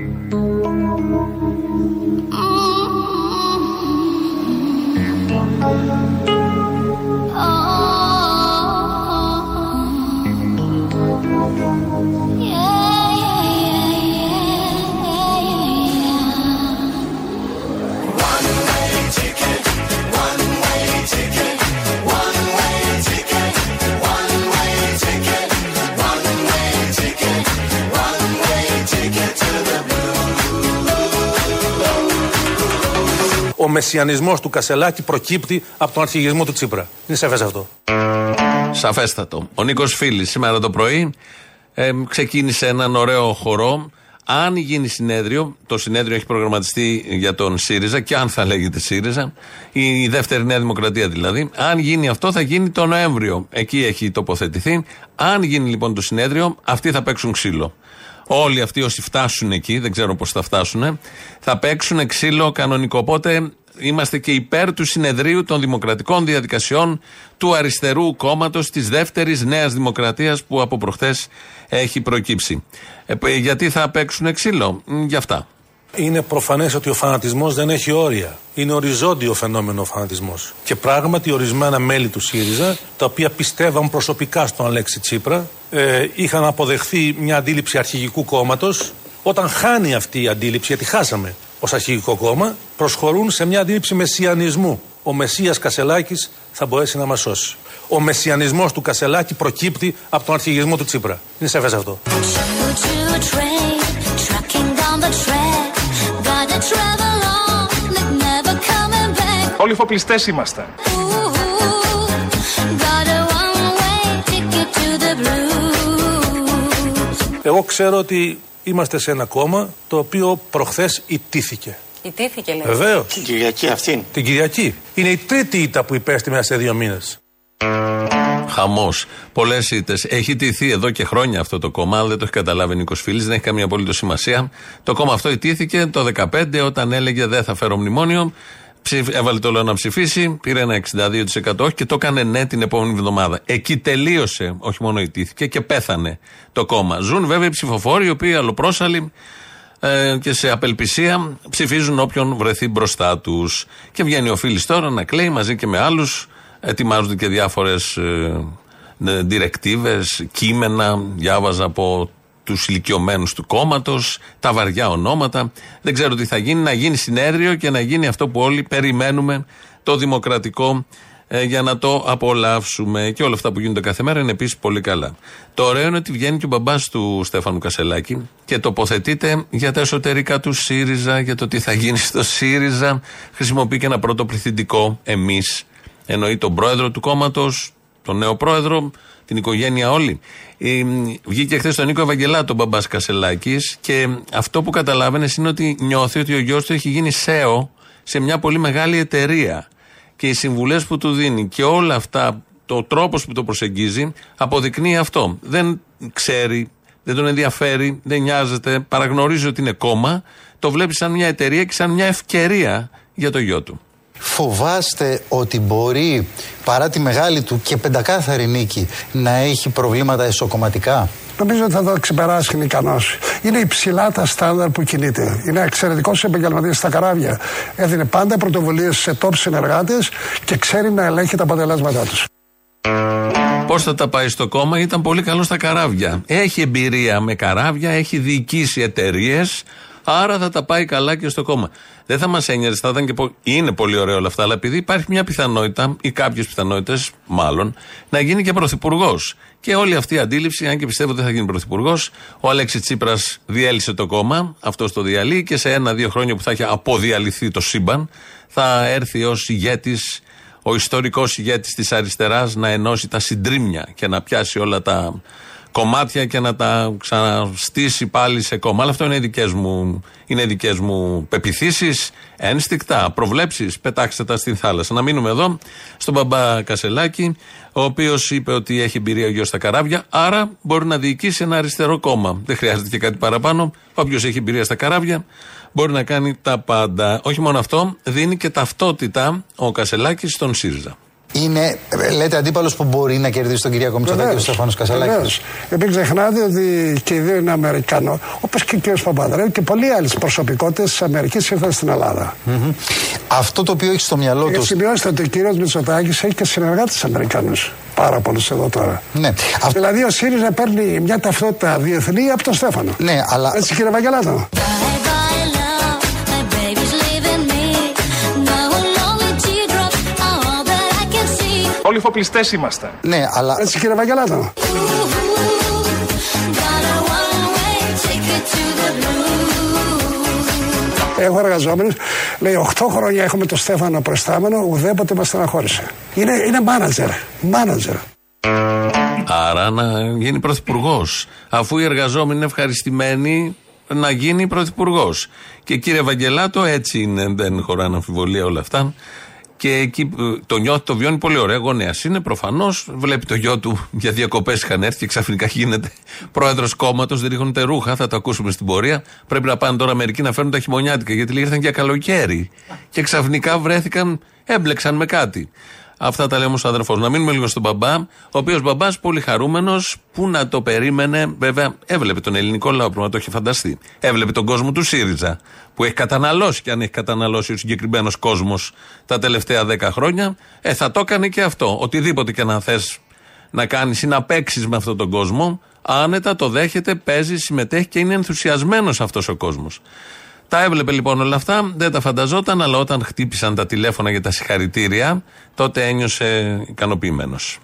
Oh. Ο μεσιανισμός του Κασελάκη προκύπτει από τον αρχηγισμό του Τσίπρα. Είναι σαφές αυτό. Σαφέστατο. Ο Νίκος Φίλης σήμερα το πρωί ε, ξεκίνησε έναν ωραίο χορό. Αν γίνει συνέδριο, το συνέδριο έχει προγραμματιστεί για τον ΣΥΡΙΖΑ και αν θα λέγεται ΣΥΡΙΖΑ, η δεύτερη Νέα Δημοκρατία δηλαδή. Αν γίνει αυτό, θα γίνει το Νοέμβριο. Εκεί έχει τοποθετηθεί. Αν γίνει λοιπόν το συνέδριο, αυτοί θα παίξουν ξύλο. Όλοι αυτοί όσοι φτάσουν εκεί, δεν ξέρω πώς θα φτάσουν, θα παίξουν ξύλο κανονικό. Οπότε είμαστε και υπέρ του συνεδρίου των δημοκρατικών διαδικασιών του αριστερού κόμματος της δεύτερης Νέας Δημοκρατίας που από προχθές έχει προκύψει. Ε, γιατί θα παίξουν ξύλο, γι' αυτά. Είναι προφανές ότι ο φανατισμός δεν έχει όρια. Είναι οριζόντιο φαινόμενο ο φανατισμός. Και πράγματι, ορισμένα μέλη του ΣΥΡΙΖΑ, τα οποία πιστεύαν προσωπικά στον Αλέξη Τσίπρα, ε, είχαν αποδεχθεί μια αντίληψη αρχηγικού κόμματος. Όταν χάνει αυτή η αντίληψη, γιατί χάσαμε ως αρχηγικό κόμμα, προσχωρούν σε μια αντίληψη μεσιανισμού. Ο Μεσία Κασελάκης θα μπορέσει να μας σώσει. Ο μεσιανισμός του Κασελάκη προκύπτει από τον αρχηγισμό του Τσίπρα. Είναι σαφές αυτό. Όλοι φοπλιστέ είμαστε. Εγώ ξέρω ότι είμαστε σε ένα κόμμα το οποίο προχθές ιτήθηκε. Ιτήθηκε λέει. Βεβαίως. Την Κυριακή αυτήν. Την Κυριακή. Είναι η τρίτη ήττα που υπέστη μέσα σε δύο μήνες. Χαμός. Πολλές ήττες. Έχει τηθεί εδώ και χρόνια αυτό το κόμμα. δεν το έχει καταλάβει ο Νίκος Φίλης, δεν έχει καμία απολύτω σημασία. Το κόμμα αυτό ιτήθηκε το 2015 όταν έλεγε Δεν θα φέρω μνημόνιο. Έβαλε το λόγο να ψηφίσει, πήρε ένα 62% και το έκανε ναι την επόμενη εβδομάδα. Εκεί τελείωσε, όχι μόνο ιτήθηκε και πέθανε το κόμμα. Ζουν βέβαια οι ψηφοφόροι, οι οποίοι αλλοπρόσαλοι ε, και σε απελπισία ψηφίζουν όποιον βρεθεί μπροστά τους. Και βγαίνει ο Φίλης τώρα να κλαίει μαζί και με άλλους. Ετοιμάζονται και διάφορες ε, κείμενα. Διάβαζα από τους ηλικιωμένους του κόμματος, τα βαριά ονόματα. Δεν ξέρω τι θα γίνει. Να γίνει συνέδριο και να γίνει αυτό που όλοι περιμένουμε, το δημοκρατικό, ε, για να το απολαύσουμε. Και όλα αυτά που γίνονται κάθε μέρα είναι επίσης πολύ καλά. Το ωραίο είναι ότι βγαίνει και ο μπαμπάς του Στέφανου Κασελάκη και τοποθετείται για τα εσωτερικά του ΣΥΡΙΖΑ, για το τι θα γίνει στο ΣΥΡΙΖΑ. Χρησιμοποιεί και ένα πρώτο πληθυντικό εμείς. Εννοεί τον πρόεδρο του κόμματος, τον νέο πρόεδρο, την οικογένεια όλη. Ε, βγήκε χθες τον Νίκο Ευαγγελάτο, ο μπαμπάς Κασελάκης, και αυτό που καταλάβαινες είναι ότι νιώθει ότι ο γιος του έχει γίνει ΣΕΟ σε μια πολύ μεγάλη εταιρεία. Και οι συμβουλές που του δίνει και όλα αυτά, το τρόπος που το προσεγγίζει, αποδεικνύει αυτό. Δεν ξέρει, δεν τον ενδιαφέρει, δεν νοιάζεται, παραγνωρίζει ότι είναι κόμμα, το βλέπει σαν μια εταιρεία και σαν μια ευκαιρία για το γιο του. Φοβάστε ότι μπορεί παρά τη μεγάλη του και πεντακάθαρη νίκη να έχει προβλήματα εσωκομματικά; Νομίζω ότι θα το ξεπεράσει είναι ικανός. Είναι υψηλά τα στάνταρ που κινείται. Είναι εξαιρετικός επαγγελματίας στα καράβια. Έδινε πάντα πρωτοβουλίες σε top συνεργάτες και ξέρει να ελέγχει τα αποτελέσματά τους. Πώς θα τα πάει στο κόμμα, ήταν πολύ καλό στα καράβια. Έχει εμπειρία με καράβια, έχει διοικήσει εταιρείες, άρα θα τα πάει καλά και στο κόμμα. Δεν θα μας ένοιαζε, θα ήταν και πο... είναι πολύ ωραίο όλα αυτά, αλλά επειδή υπάρχει μια πιθανότητα, ή κάποιες πιθανότητες, μάλλον, να γίνει και πρωθυπουργός. Και όλη αυτή η αντίληψη, αν και πιστεύω ότι θα γίνει πρωθυπουργός, ο Αλέξης Τσίπρας διέλυσε το κόμμα, αυτό το διαλύει και σε ένα-δύο χρόνια που θα έχει αποδιαλυθεί το σύμπαν, θα έρθει ως ηγέτης, ο ιστορικός ηγέτης της αριστεράς να ενώσει τα συντρίμια και να πιάσει όλα τα κομμάτια και να τα ξαναστήσει πάλι σε κόμμα. Αλλά αυτό είναι δικές μου, είναι δικές μου πεπιθήσεις, ένστικτα, προβλέψεις. Πετάξτε τα στην θάλασσα. Να μείνουμε εδώ στον μπαμπά Κασελάκη, ο οποίος είπε ότι έχει εμπειρία ο γιος στα καράβια, άρα μπορεί να διοικήσει ένα αριστερό κόμμα. Δεν χρειάζεται και κάτι παραπάνω. Όποιος έχει εμπειρία στα καράβια μπορεί να κάνει τα πάντα. Όχι μόνο αυτό, δίνει και ταυτότητα ο Κασελάκης στον ΣΥΡΙΖΑ. Είναι, ε, λέτε, αντίπαλος που μπορεί να κερδίσει τον Κυριακό Μητσοτάκη και τον Στεφάνος Κασαλάκης. Βεβαίως. Ε, μην ξεχνάτε ότι και οι δύο είναι Αμερικανό, όπως και ο κ. Παπαδρέου και πολλοί άλλες προσωπικότητες της Αμερικής ήρθαν στην Ελλάδα. Μμμ. Αυτό το οποίο έχει στο μυαλό Και του. σημειώστε ότι ο κύριος Μητσοτάκης έχει και συνεργάτες Αμερικανούς. Πάρα πολλούς εδώ τώρα. Ναι. Αυτό- Δηλαδή ο ΣΥΡΙΖΑ παίρνει μια ταυτότητα διεθνή από τον Στέφανο. Ναι, αλλά Έτσι κύριε Βαγγελάτο. Όλοι φοπλιστές είμαστε. Ναι, αλλά Έτσι κύριε Βαγγελάτο. Ooh, got a one-way ticket to the blue. Έχω εργαζόμενους. Λέει 8 χρόνια έχουμε τον Στέφανο προστάμενο, ουδέποτε μας στεναχώρησε. Είναι, είναι μάνατζερ. Μάνατζερ. Άρα να γίνει πρωθυπουργός. Αφού οι εργαζόμενοι είναι ευχαριστημένοι να γίνει πρωθυπουργός. Και κύριε Βαγγελάτο, έτσι είναι, δεν χωράνε αμφιβολία όλα αυτά. Και εκεί ε, το νιώθει, το βιώνει πολύ ωραία. Γονέα είναι προφανώς. Βλέπει το γιο του για διακοπές είχαν έρθει και ξαφνικά γίνεται πρόεδρος κόμματος. Δεν ρίχνουν ρούχα, θα το ακούσουμε στην πορεία. Πρέπει να πάνε τώρα μερικοί να φέρουν τα χειμωνιάτικα γιατί λέει ήρθαν για καλοκαίρι. Και ξαφνικά βρέθηκαν, έμπλεξαν με κάτι. Αυτά τα λέει όμως ο αδερφός. Να μείνουμε λίγο στον μπαμπά, ο οποίος μπαμπάς πολύ χαρούμενος, που να το περίμενε, βέβαια έβλεπε τον ελληνικό λαό, πρέπει να το έχει φανταστεί. Έβλεπε τον κόσμο του ΣΥΡΙΖΑ, που έχει καταναλώσει και αν έχει καταναλώσει ο συγκεκριμένος κόσμος τα τελευταία δέκα χρόνια, ε, θα το έκανε και αυτό. Οτιδήποτε και να θες να κάνεις ή να παίξεις με αυτόν τον κόσμο, άνετα το δέχεται, παίζει, συμμετέχει και είναι ενθουσιασμένος αυτός ο κόσμος. Τα έβλεπε λοιπόν όλα αυτά, δεν τα φανταζόταν, αλλά όταν χτύπησαν τα τηλέφωνα για τα συγχαρητήρια, τότε ένιωσε ικανοποιημένος.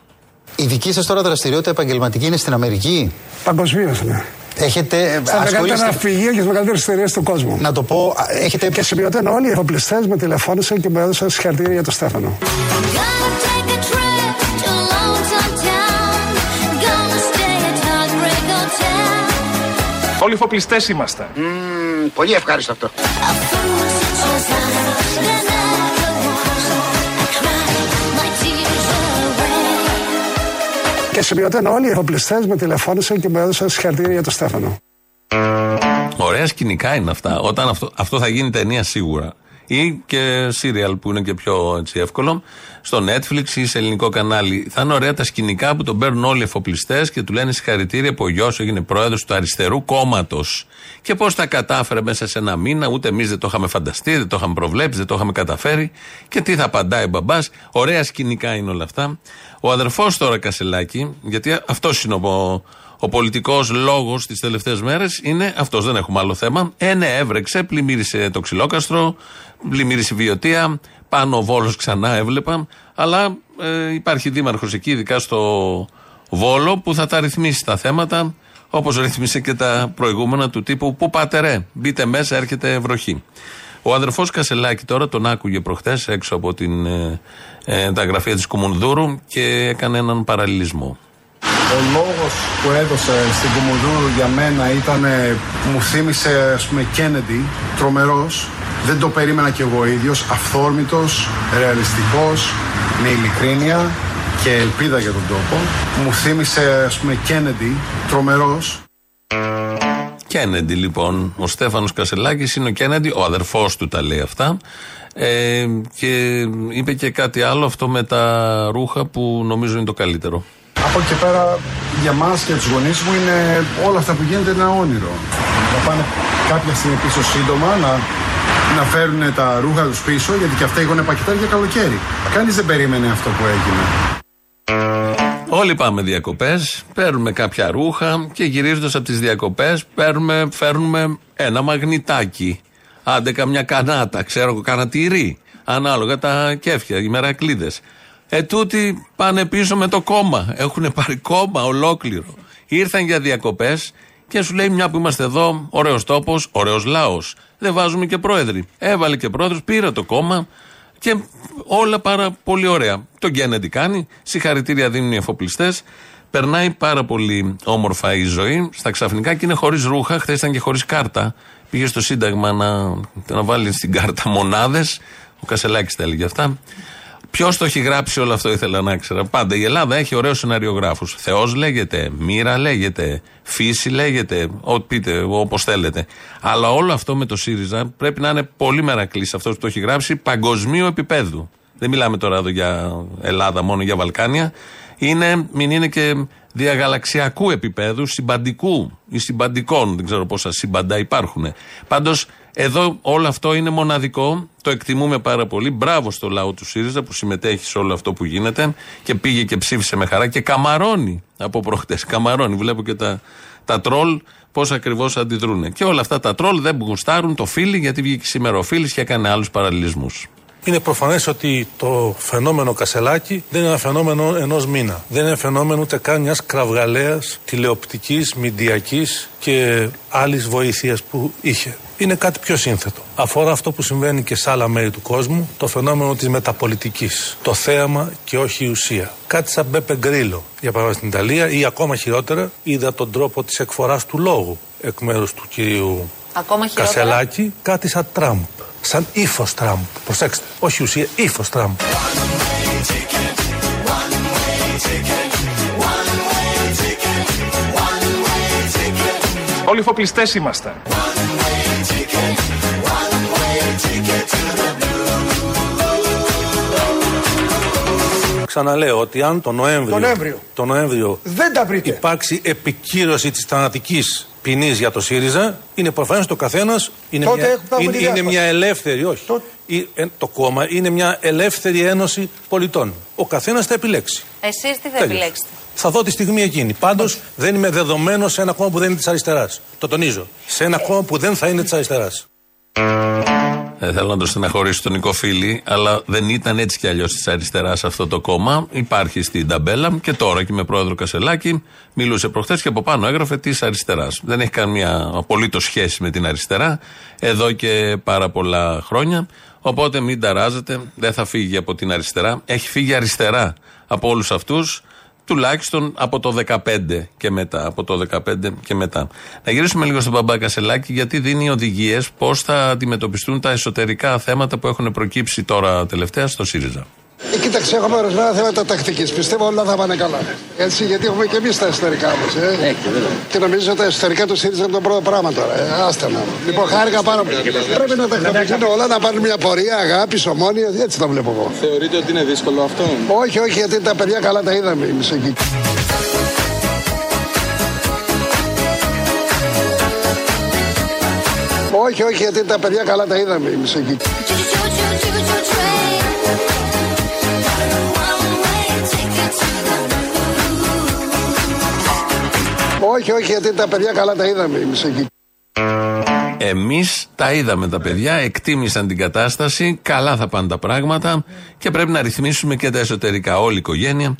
η δική σας τώρα δραστηριότητα επαγγελματική είναι στην Αμερική; Παγκοσμίως είναι. Έχετε Στα μεγαλύτερα ασχολείστε. ναυπηγεία και στις μεγαλύτερες εταιρείε του κόσμου. Να το πω, α, έχετε. Και σημειωτέν όλοι οι εφοπλιστές με τηλεφώνησαν και μου έδωσαν συγχαρητήρια για τον Στέφανο. Όλοι φοπλιστές είμαστε. Πολύ ευχάριστο αυτό. A fool such as I, then I go on. I cry my tears away. Και σημειωτέν όλοι οι εφοπλιστές με τηλεφώνησαν και μου έδωσαν συγχαρητήρια για τον Στέφανο. Ωραία σκηνικά είναι αυτά. Όταν αυτό, αυτό θα γίνει ταινία σίγουρα. Ή και σύριαλ που είναι και πιο έτσι, εύκολο. Στο Netflix ή σε ελληνικό κανάλι. Θα είναι ωραία τα σκηνικά που τον παίρνουν όλοι οι εφοπλιστές και του λένε συγχαρητήρια που ο γιος έγινε πρόεδρος του αριστερού κόμματος. Και πώς τα κατάφερε μέσα σε ένα μήνα, ούτε εμείς δεν το είχαμε φανταστεί, δεν το είχαμε προβλέψει, δεν το είχαμε καταφέρει. Και τι θα απαντάει ο μπαμπάς. Ωραία σκηνικά είναι όλα αυτά. Ο αδερφός τώρα Κασελάκη, γιατί αυτός είναι ο, ο πολιτικός λόγος τις τελευταίες μέρες είναι αυτός. Δεν έχουμε άλλο θέμα. Ε, ναι, έβρεξε, πλημμύρισε το ξυλόκαστρο, πλημμύρισε η βιωτεία. Πάνω ο Βόλος ξανά έβλεπα. Αλλά ε, υπάρχει δήμαρχος εκεί, ειδικά στο Βόλο, που θα τα ρυθμίσει τα θέματα. Όπως ρύθμισε και τα προηγούμενα του τύπου Πού πάτε ρε, μπείτε μέσα, έρχεται βροχή. Ο αδερφός Κασελάκη τώρα τον άκουγε προχθέ έξω από την, ε, ε, τα γραφεία της Κουμουνδούρου και έκανε έναν παραλληλισμό. Ο λόγος που έδωσε στην Κουμουνδούρου για μένα ήταν, ε, μου θύμισε ας πούμε Κέννεντι, τρομερός. Δεν το περίμενα κι εγώ ίδιος, αυθόρμητος, ρεαλιστικός, με ειλικρίνεια και ελπίδα για τον τόπο. Μου θύμισε ας πούμε Κέννεντι, τρομερός. Κέννεντι λοιπόν. Ο Στέφανος Κασελάκης είναι ο Κέννεντι, ο αδερφός του τα λέει αυτά. Ε, και είπε και κάτι άλλο αυτό με τα ρούχα που νομίζω είναι το καλύτερο. Από εκεί και πέρα για μας και τους γονείς μου είναι όλα αυτά που γίνεται ένα όνειρο. Να πάνε κάποια στιγμή πίσω σύντομα να, να φέρουν τα ρούχα τους πίσω γιατί και αυτά έχουν πακετάρει για καλοκαίρι. Κανείς δεν περίμενε αυτό που έγινε. Όλοι πάμε διακοπές, παίρνουμε κάποια ρούχα και γυρίζοντας από τις διακοπές φέρνουμε ένα μαγνητάκι. Άντε καμιά κανάτα, ξέρω εγώ, κάνα τυρί. Ανάλογα τα κέφια, οι μερακλείδες. Ε, τούτοι πάνε πίσω με το κόμμα. Έχουν πάρει κόμμα ολόκληρο. Ήρθαν για διακοπές και σου λέει μια που είμαστε εδώ, ωραίος τόπος, ωραίος λαός. Δεν βάζουμε και πρόεδροι. Έβαλε και πρόεδρος, πήρε το κόμμα και όλα πάρα πολύ ωραία. Το Γκέννεντι κάνει, συγχαρητήρια δίνουν οι εφοπλιστές. Περνάει πάρα πολύ όμορφα η ζωή. Στα ξαφνικά και είναι χωρίς ρούχα. Χθες ήταν και χωρίς κάρτα. Πήγε στο Σύνταγμα να, να βάλει στην κάρτα μονάδες. Ο Κασελάκης τα έλεγε αυτά. Ποιος το έχει γράψει όλο αυτό, ήθελα να ξέρω. Πάντα η Ελλάδα έχει ωραίους σεναριογράφους. Θεός λέγεται, μοίρα λέγεται, φύση λέγεται, ό,τι πείτε, όπως θέλετε. Αλλά όλο αυτό με το ΣΥΡΙΖΑ πρέπει να είναι πολύ μερακλής αυτός που το έχει γράψει παγκοσμίου επίπεδου. δεν μιλάμε τώρα εδώ για Ελλάδα, μόνο για Βαλκάνια. Είναι, μην είναι και διαγαλαξιακού επίπεδου, συμπαντικού ή συμπαντικών, δεν ξέρω πόσα σύμπαντα υπάρχουν. Πάντως, εδώ όλο αυτό είναι μοναδικό, το εκτιμούμε πάρα πολύ. Μπράβο στο λαό του ΣΥΡΙΖΑ που συμμετέχει σε όλο αυτό που γίνεται και πήγε και ψήφισε με χαρά και καμαρώνει από προχτές. Καμαρώνει. Βλέπω και τα, τα τρόλ πώς ακριβώς αντιδρούν. Και όλα αυτά τα τρόλ δεν γουστάρουν το φίλι, γιατί βγήκε σήμερα ο φίλης και έκανε άλλους παραλληλισμούς. Είναι προφανές ότι το φαινόμενο Κασελάκη δεν είναι ένα φαινόμενο ενός μήνα. Δεν είναι φαινόμενο ούτε καν μιας κραυγαλαίας τηλεοπτικής, μηντιακής και άλλης βοήθειας που είχε. Είναι κάτι πιο σύνθετο. Αφορά αυτό που συμβαίνει και σε άλλα μέρη του κόσμου, το φαινόμενο της μεταπολιτικής. Το θέαμα και όχι η ουσία. Κάτι σαν Μπέπε Γκρίλο, για παράδειγμα στην Ιταλία, ή ακόμα χειρότερα, είδα τον τρόπο της εκφοράς του λόγου εκ μέρους του κυρίου Ακόμα χειρότερα; Κασελάκη, κάτι σαν Τραμπ. Σαν ύφος Τραμπ. Προσέξτε, όχι ουσία, ύφος Τραμπ. Όλοι φοπλιστές είμαστε. Ξαναλέω ότι αν το Νοέμβριο, Το Νοέμβριο. το Νοέμβριο Δεν τα βρείτε. υπάρξει επικύρωση της θανατικής ποινής για το ΣΥΡΙΖΑ, είναι προφανές ότι ο καθένας είναι, Τότε μια, έχουμε είναι, τη είναι διάσπαση. μια ελεύθερη, όχι. Τότε- Ή- ε, το κόμμα είναι μια ελεύθερη ένωση πολιτών. Ο καθένας θα επιλέξει. Εσείς τι θα Τέλειος. επιλέξετε; Θα δω τη στιγμή εκείνη. Πάντως δεν είμαι δεδομένος σε ένα κόμμα που δεν είναι της αριστεράς. Το τονίζω. Σε ένα κόμμα που δεν θα είναι της αριστεράς. Δεν θέλω να το στεναχωρήσω τον Νικό Φίλη, αλλά δεν ήταν έτσι κι αλλιώς της αριστεράς αυτό το κόμμα. Υπάρχει στην ταμπέλα και τώρα και με πρόεδρο Κασελάκη μιλούσε προχθές και από πάνω έγραφε της αριστεράς. Δεν έχει καμία απολύτως σχέση με την αριστερά εδώ και πάρα πολλά χρόνια. Οπότε μην ταράζετε, δεν θα φύγει από την αριστερά. Έχει φύγει αριστερά από όλους αυτούς τουλάχιστον από το 15 και μετά. Από το 15 και μετά. Να γυρίσουμε λίγο στον Μπαμπά Κασελάκη, γιατί δίνει οδηγίες πώς θα αντιμετωπιστούν τα εσωτερικά θέματα που έχουν προκύψει τώρα τελευταία στο ΣΥΡΙΖΑ. Ε, κοίταξε, έχουμε ορισμένα θέματα τακτικής. Πιστεύω όλα θα πάνε καλά. Έτσι, γιατί έχουμε και εμείς τα εσωτερικά μας. Ε. Και νομίζω ότι τα εσωτερικά τους ΣΥΡΙΖΑ είναι το πρώτο πράγμα τώρα. Ε. Άστε να. Λοιπόν, χάρηκα πάρα πολύ. Πρέπει να τα χτυπήσουν όλα, να πάρουν μια πορεία, αγάπη, ομόνια. Έτσι το βλέπω εγώ. Θεωρείτε ότι είναι δύσκολο αυτό; Όχι, όχι, γιατί τα παιδιά καλά τα είδαμε εμείς εκεί. Όχι, όχι, γιατί τα παιδιά καλά τα είδαμε εμείς εκεί. Όχι, όχι, γιατί τα παιδιά καλά τα είδαμε εμείς εκεί. Εμείς τα είδαμε τα παιδιά, εκτίμησαν την κατάσταση, καλά θα πάνε τα πράγματα και πρέπει να ρυθμίσουμε και τα εσωτερικά. Όλη η οικογένεια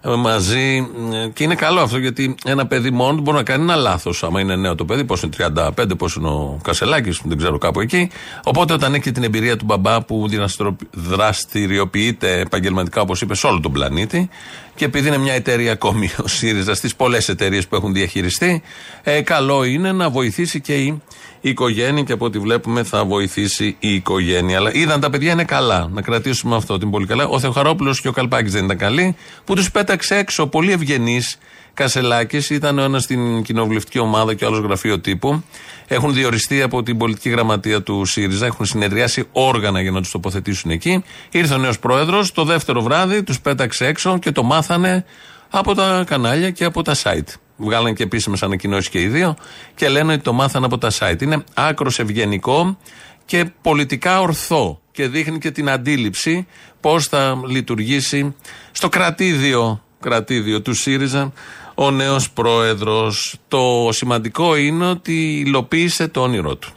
ε, μαζί. ε, Και είναι καλό αυτό γιατί ένα παιδί μόνο του μπορεί να κάνει ένα λάθος. Άμα είναι νέο το παιδί, πώς είναι 35, πώς είναι ο Κασελάκης, δεν ξέρω κάπου εκεί. Οπότε όταν έχει και την εμπειρία του μπαμπά που δραστηριο- δραστηριοποιείται επαγγελματικά, όπως είπες, σε όλο τον πλανήτη και επειδή είναι μια εταιρεία ακόμη ο ΣΥΡΙΖΑ στις πολλές εταιρείες που έχουν διαχειριστεί, ε, καλό είναι να βοηθήσει και η η οικογένεια και από ό,τι βλέπουμε θα βοηθήσει η οικογένεια. Αλλά είδαν τα παιδιά είναι καλά. Να κρατήσουμε αυτό ότι είναι πολύ καλά. Ο Θεοχαρόπουλος και ο Καλπάκης δεν ήταν καλοί, που τους πέταξε έξω. Πολύ ευγενείς Κασελάκης. Ήταν ο ένας στην κοινοβουλευτική ομάδα και ο άλλος γραφείο τύπου. Έχουν διοριστεί από την πολιτική γραμματεία του ΣΥΡΙΖΑ. Έχουν συνεδριάσει όργανα για να τους τοποθετήσουν εκεί. Ήρθε ο νέος πρόεδρος. Το δεύτερο βράδυ τους πέταξε έξω και το μάθανε από τα κανάλια και από τα site. Βγάλαν και επίσημες ανακοινώσεις και οι δύο και λένε ότι το μάθαν από τα site. Είναι άκρος ευγενικό και πολιτικά ορθό και δείχνει και την αντίληψη πώς θα λειτουργήσει στο κρατήδιο, κρατήδιο του ΣΥΡΙΖΑ ο νέος πρόεδρος. Το σημαντικό είναι ότι υλοποίησε το όνειρό του.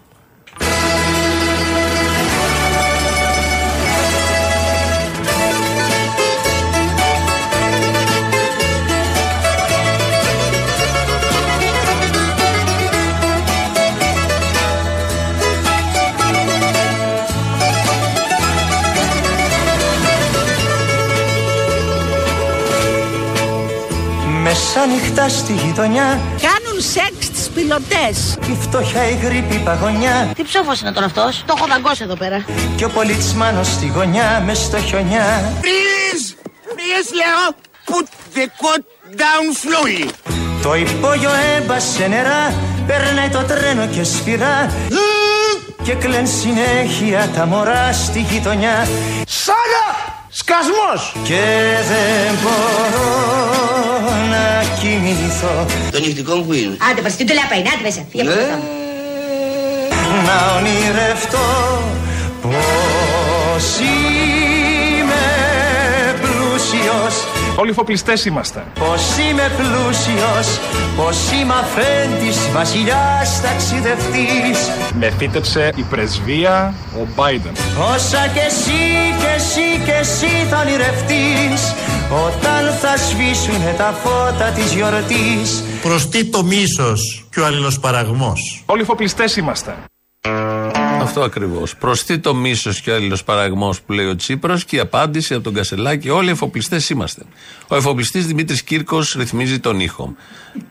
Μεσάνυχτα στη γειτονιά Κάνουν σεξ τις πιλωτές. Η φτωχιά η γρήπη παγωνιά Τι ψόφος είναι τον αυτός; Το έχω δαγκώσει εδώ πέρα. Και ο πολιτσμάνος στη γωνιά μες στο χιονιά Please, please λέω, put the coat down slowly. Το υπόγειο έμπασε νερά Περνάει το τρένο και σφυρά Και κλαίν συνέχεια τα μωρά στη γειτονιά Σάγα! Σκασμός. Και δεν μπορώ να κοιμηθώ Το νυχτικό μου που είναι. Άντε, πας, τι του λάπα είναι, άντε μέσα. Φύγε από εδώ. να ονειρευτώ πως είμαι πλούσιος Όλοι εφοπλιστές είμαστε. Πως είμαι πλούσιος, πως είμαι αφέντης, βασιλιάς ταξιδευτής Με φύτεψε η πρεσβεία ο Biden. Όσα κι εσύ κι εσύ κι εσύ θα ονειρευτείς Όταν θα σβήσουνε τα φώτα της γιορτής Προς τι το μίσος και ο αλληλοσπαραγμός. Όλοι εφοπλιστές είμαστε. Αυτό ακριβώς. Προ τι το μίσος και ο αλληλοσπαραγμό που λέει ο Τσίπρας και η απάντηση από τον Κασελάκη: Όλοι εφοπλιστές είμαστε. Ο εφοπλιστής Δημήτρης Κύρκος ρυθμίζει τον ήχο.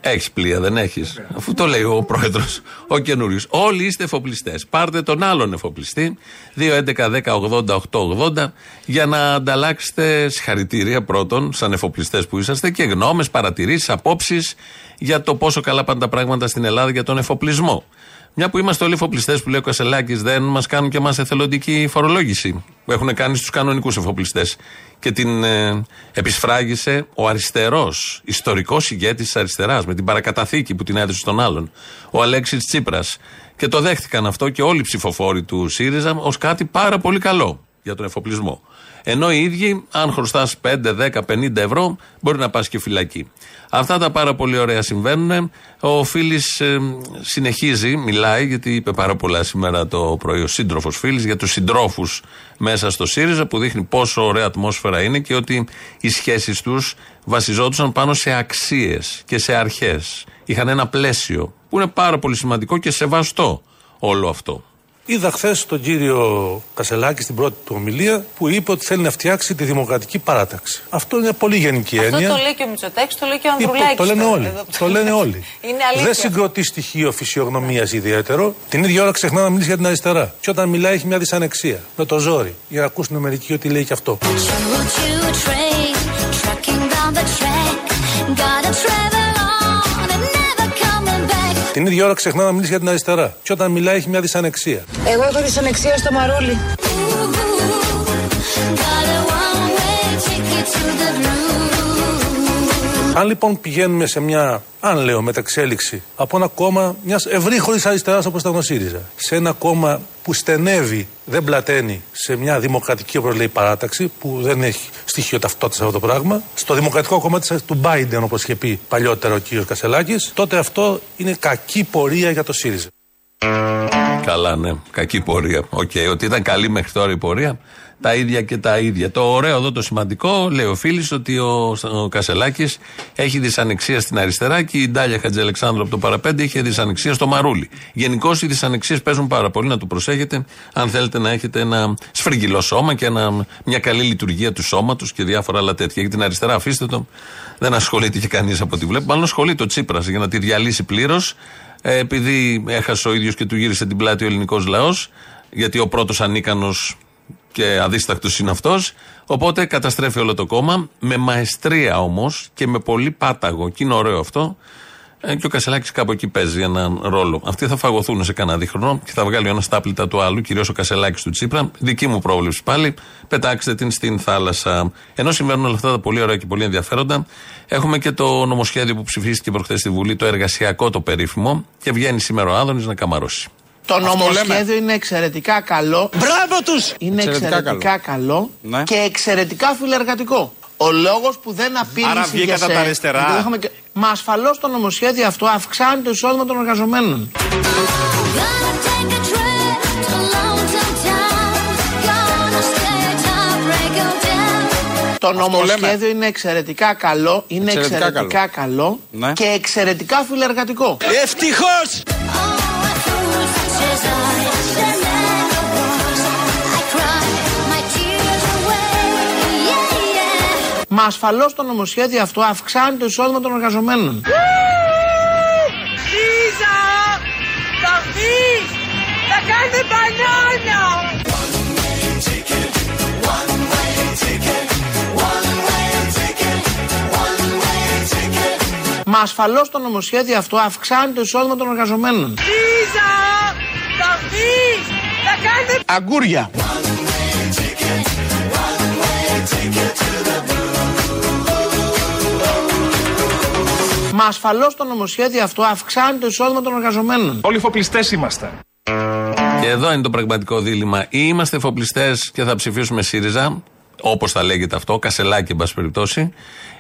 Έχεις πλοία, δεν έχεις; Αφού το λέει ο πρόεδρος, ο καινούριος. Όλοι είστε εφοπλιστές. Πάρτε τον άλλον εφοπλιστή, 2.11.10.80.880, για να ανταλλάξετε συγχαρητήρια πρώτον, σαν εφοπλιστές που είσαστε, και γνώμες, παρατηρήσεις, απόψεις για το πόσο καλά πάνε τα πράγματα στην Ελλάδα για τον εφοπλισμό. Μια που είμαστε όλοι εφοπλιστές που λέει ο Κασελάκης, δεν μας κάνουν και εμάς εθελοντική φορολόγηση που έχουν κάνει στους κανονικούς εφοπλιστές. Και την ε, επισφράγισε ο αριστερός, ιστορικός ηγέτης της αριστεράς, με την παρακαταθήκη που την έδωσε στον άλλον, ο Αλέξης Τσίπρας. Και το δέχτηκαν αυτό και όλοι οι ψηφοφόροι του ΣΥΡΙΖΑ ως κάτι πάρα πολύ καλό για τον εφοπλισμό. Ενώ οι ίδιοι, αν χρωστάς 5, 10, 50 ευρώ, μπορεί να πας και φυλακή. Αυτά τα πάρα πολύ ωραία συμβαίνουν. Ο Φίλης συνεχίζει, μιλάει, γιατί είπε πάρα πολλά σήμερα το πρωί ο σύντροφος Φίλης, για τους συντρόφους μέσα στο ΣΥΡΙΖΑ, που δείχνει πόσο ωραία ατμόσφαιρα είναι και ότι οι σχέσεις τους βασιζόντουσαν πάνω σε αξίες και σε αρχές. Είχαν ένα πλαίσιο που είναι πάρα πολύ σημαντικό και σεβαστό όλο αυτό. Είδα χθες τον κύριο Κασελάκη στην πρώτη του ομιλία που είπε ότι θέλει να φτιάξει τη δημοκρατική παράταξη. Αυτό είναι πολύ γενική Αυτό έννοια. το λέει και ο Μητσοτάκης, το λέει και ο Είπε, Ανδρουλάκης. το λένε όλοι. εδώ. Το λένε όλοι. Είναι αλήθεια. Δεν συγκροτεί στοιχείο φυσιογνωμίας ιδιαίτερο. Την ίδια ώρα ξεχνά να μιλήσει για την αριστερά. Και όταν μιλάει έχει μια δυσανεξία. Με το ζόρι. Για να ακούσουν μερικοί ότι λέει και αυτό. Την ίδια ώρα ξεχνά να μιλήσει για την αριστερά. Και όταν μιλάει έχει μια δυσανεξία. Εγώ έχω δυσανεξία στο μαρούλι. Αν λοιπόν πηγαίνουμε σε μια, αν λέω, μεταξέλιξη από ένα κόμμα μιας ευρύχωρη αριστεράς όπως ήταν ο ΣΥΡΙΖΑ, σε ένα κόμμα που στενεύει, δεν πλαταίνει σε μια δημοκρατική, όπως λέει, παράταξη, που δεν έχει στοιχείο ταυτότητας αυτό το πράγμα, στο δημοκρατικό κομμάτι της- του Biden, όπως είχε πει παλιότερα ο κ. Κασελάκης, τότε αυτό είναι κακή πορεία για το ΣΥΡΙΖΑ. Καλά, ναι. Κακή πορεία. Οκ, ότι ήταν καλή μέχρι τώρα η πορεία. Τα ίδια και τα ίδια. Το ωραίο εδώ το σημαντικό, λέει ο Φίλης, ότι ο, ο Κασελάκης έχει δυσανεξία στην αριστερά και η Ντάλια Χατζηαλεξάνδρου από το Παρά Πέντε είχε δυσανεξία στο μαρούλι. Γενικώς οι δυσανεξίες παίζουν πάρα πολύ, να το προσέχετε, αν θέλετε να έχετε ένα σφριγηλό σώμα και ένα, μια καλή λειτουργία του σώματος και διάφορα άλλα τέτοια. Για την αριστερά, αφήστε το, δεν ασχολείται και κανείς από ό,τι βλέπω. Μάλλον ασχολείται ο Τσίπρας για να τη διαλύσει πλήρως. Ε, επειδή έχασε ο ίδιος και του γύρισε την πλάτη ο ελληνικός λαός, γιατί ο πρώτος ανίκανος και αδίστακτος είναι αυτός. Οπότε καταστρέφει όλο το κόμμα, με μαεστρία όμως και με πολύ πάταγο. Και είναι ωραίο αυτό. Ε, και ο Κασελάκης κάπου εκεί παίζει έναν ρόλο. Αυτοί θα φαγωθούν σε κανένα δίχρονο και θα βγάλει ο ένας τάπλητα του άλλου, κυρίως ο Κασελάκης του Τσίπρα. Δική μου πρόβλεψη πάλι. Πετάξτε την στην θάλασσα. Ενώ συμβαίνουν όλα αυτά τα πολύ ωραία και πολύ ενδιαφέροντα, έχουμε και το νομοσχέδιο που ψηφίστηκε προχθές στη Βουλή, το εργασιακό το περίφημο, και βγαίνει σήμερα ο Άδωνης να καμαρώσει. Το Αυτό νομοσχέδιο λέμε. είναι εξαιρετικά καλό. Μπράβο τους! Είναι Εξαιρετικά εξαιρετικά, καλό, Ναι. και εξαιρετικά φιλεργατικό. Ο λόγος που δεν απείλησε Άρα βγήκατε για από τα αριστερά. γιατί δεν είχαμε και- Μα ασφαλώς το νομοσχέδιο αυτό αυξάνει το εισόδημα των εργαζομένων. Gonna take a trip to Lonesome Town. Gonna stay at Heartbreak Hotel. Το Αυτό νομοσχέδιο λέμε. είναι εξαιρετικά καλό, είναι Εξαιρετικά εξαιρετικά, καλό, Ναι. και εξαιρετικά φιλεργατικό. Ευτυχώς! Μα ασφαλώς το νομοσχέδιο αυτό αυξάνει το εισόδημα των εργαζομένων. Λίζα! Θα βγεις! Θα κάνουμε μπανάνα! Μα ασφαλώς το νομοσχέδιο αυτό αυξάνει το εισόδημα των εργαζομένων. Λίζα! Θα βγεις! Θα κάνουμε... Αγκούρια. Μα ασφαλώς το νομοσχέδιο αυτό αυξάνει το εισόδημα των εργαζομένων. Όλοι εφοπλιστές είμαστε. Και εδώ είναι το πραγματικό δίλημα. Ή είμαστε εφοπλιστές και θα ψηφίσουμε ΣΥΡΙΖΑ, όπως θα λέγεται αυτό, κασελάκι εν πάση περιπτώσει,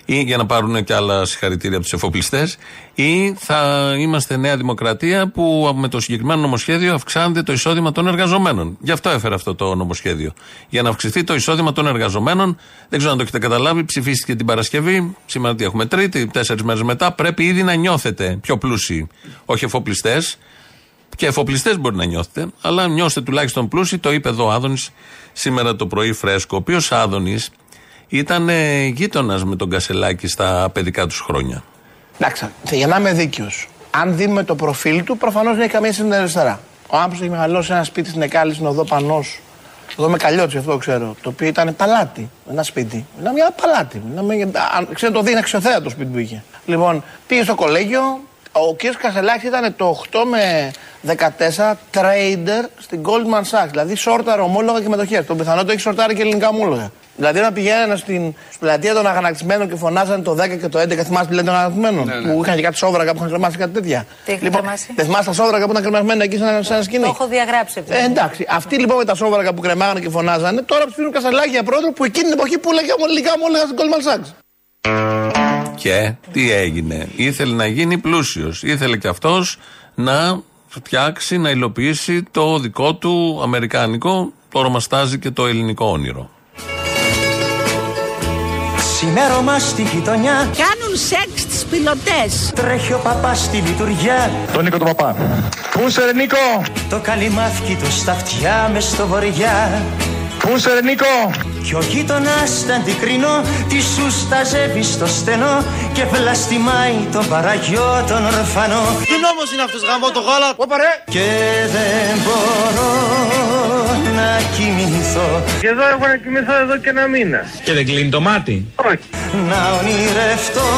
ή για να πάρουν και άλλα συγχαρητήρια από τους εφοπλιστές, ή θα είμαστε Νέα Δημοκρατία που με το συγκεκριμένο νομοσχέδιο αυξάνεται το εισόδημα των εργαζομένων. Γι' αυτό έφερε αυτό το νομοσχέδιο. Για να αυξηθεί το εισόδημα των εργαζομένων, δεν ξέρω αν το έχετε καταλάβει, ψηφίστηκε την Παρασκευή, σήμερα τι έχουμε Τρίτη, τέσσερις μέρες μετά, πρέπει ήδη να νιώθετε πιο πλούσιοι. Όχι εφοπλιστές, και εφοπλιστές μπορεί να νιώθετε, αλλά νιώστε τουλάχιστον πλούσιοι. Το είπε εδώ ο Άδωνης σήμερα το πρωί φρέσκο. Ο οποίος Άδωνης ήταν γείτονας με τον Κασελάκη στα παιδικά τους χρόνια. Εντάξει, για να είμαι δίκαιος. Αν δούμε το προφίλ του, προφανώς δεν έχει καμία σχέση με την αριστερά. Ο άνθρωπος έχει μεγαλώσει σε ένα σπίτι στην Εκάλη, στην οδό Πανός. Εδώ με καλλιότσι, αυτό ξέρω. Το οποίο ήταν παλάτι. Ένα σπίτι. Μιλάμε για παλάτι. Μιλάμε για. αν- Ξέρω το δει, είναι αξιοθέατο το σπίτι που είχε. Λοιπόν, πήγε στο κολέγιο. Ο κ. Κασελάκης ήταν το 8 με 14 trader στην Goldman Sachs. Δηλαδή, σόρταρε ομόλογα και μετοχές. Το πιθανότερο έχει σορτάρει και ελληνικά ομόλογα. Δηλαδή, όταν πηγαίνανε στην πλατεία των αγανακτισμένων και φωνάζανε το 10 και το 11, θυμάσαι τη πλατεία των αγανακτισμένων; Που είχαν και κάτι σόβρακα που είχαν κρεμάσει κάτι τέτοια. Τι είχαν λοιπόν, κρεμάσει; δεν θυμάσαι τα σόβρακα που ήταν κρεμασμένα εκεί σε ένα, σε ένα σκηνή; Το έχω διαγράψει. Ε, εντάξει. Αυτοί λοιπόν με τα σόβρακα που κρεμάγανε και φωνάζανε, τώρα ψηφίζουν κασαλάκι για πρόεδρο που εκείνη την εποχή που έλεγε ομολογικά ομόλογα στην Goldman Sachs. Και τι έγινε; Ήθελε να γίνει πλούσιος. Ήθελε και αυτός να φτιάξει, να υλοποιήσει το δικό του αμερικάνικο, το ορομαστάζει και το ελληνικό όνειρο. Σημέρωμα στη γειτονιά Κάνουν σεξ τις πιλωτές. Τρέχει ο παπάς στη λειτουργιά Τον Νίκο τον Παπά. Πού είσαι ρε Νίκο! Το καλυμάφκι του στα αυτιά μες στο βοριά Πού είσαι ρε Νίκο! Κι ο γείτονας τα αντικρίνω Τη σου σταζεύει στο στενό Και βλαστημάει τον παραγιό τον ορφανό Τι νόμος είναι αυτός γαμό το γάλα; Όπα ρε. Και δεν μπορώ να κοιμηθώ Και εδώ έχω να κοιμηθώ εδώ και ένα μήνα. Και δεν κλείνει το μάτι. Όχι. Να ονειρευτώ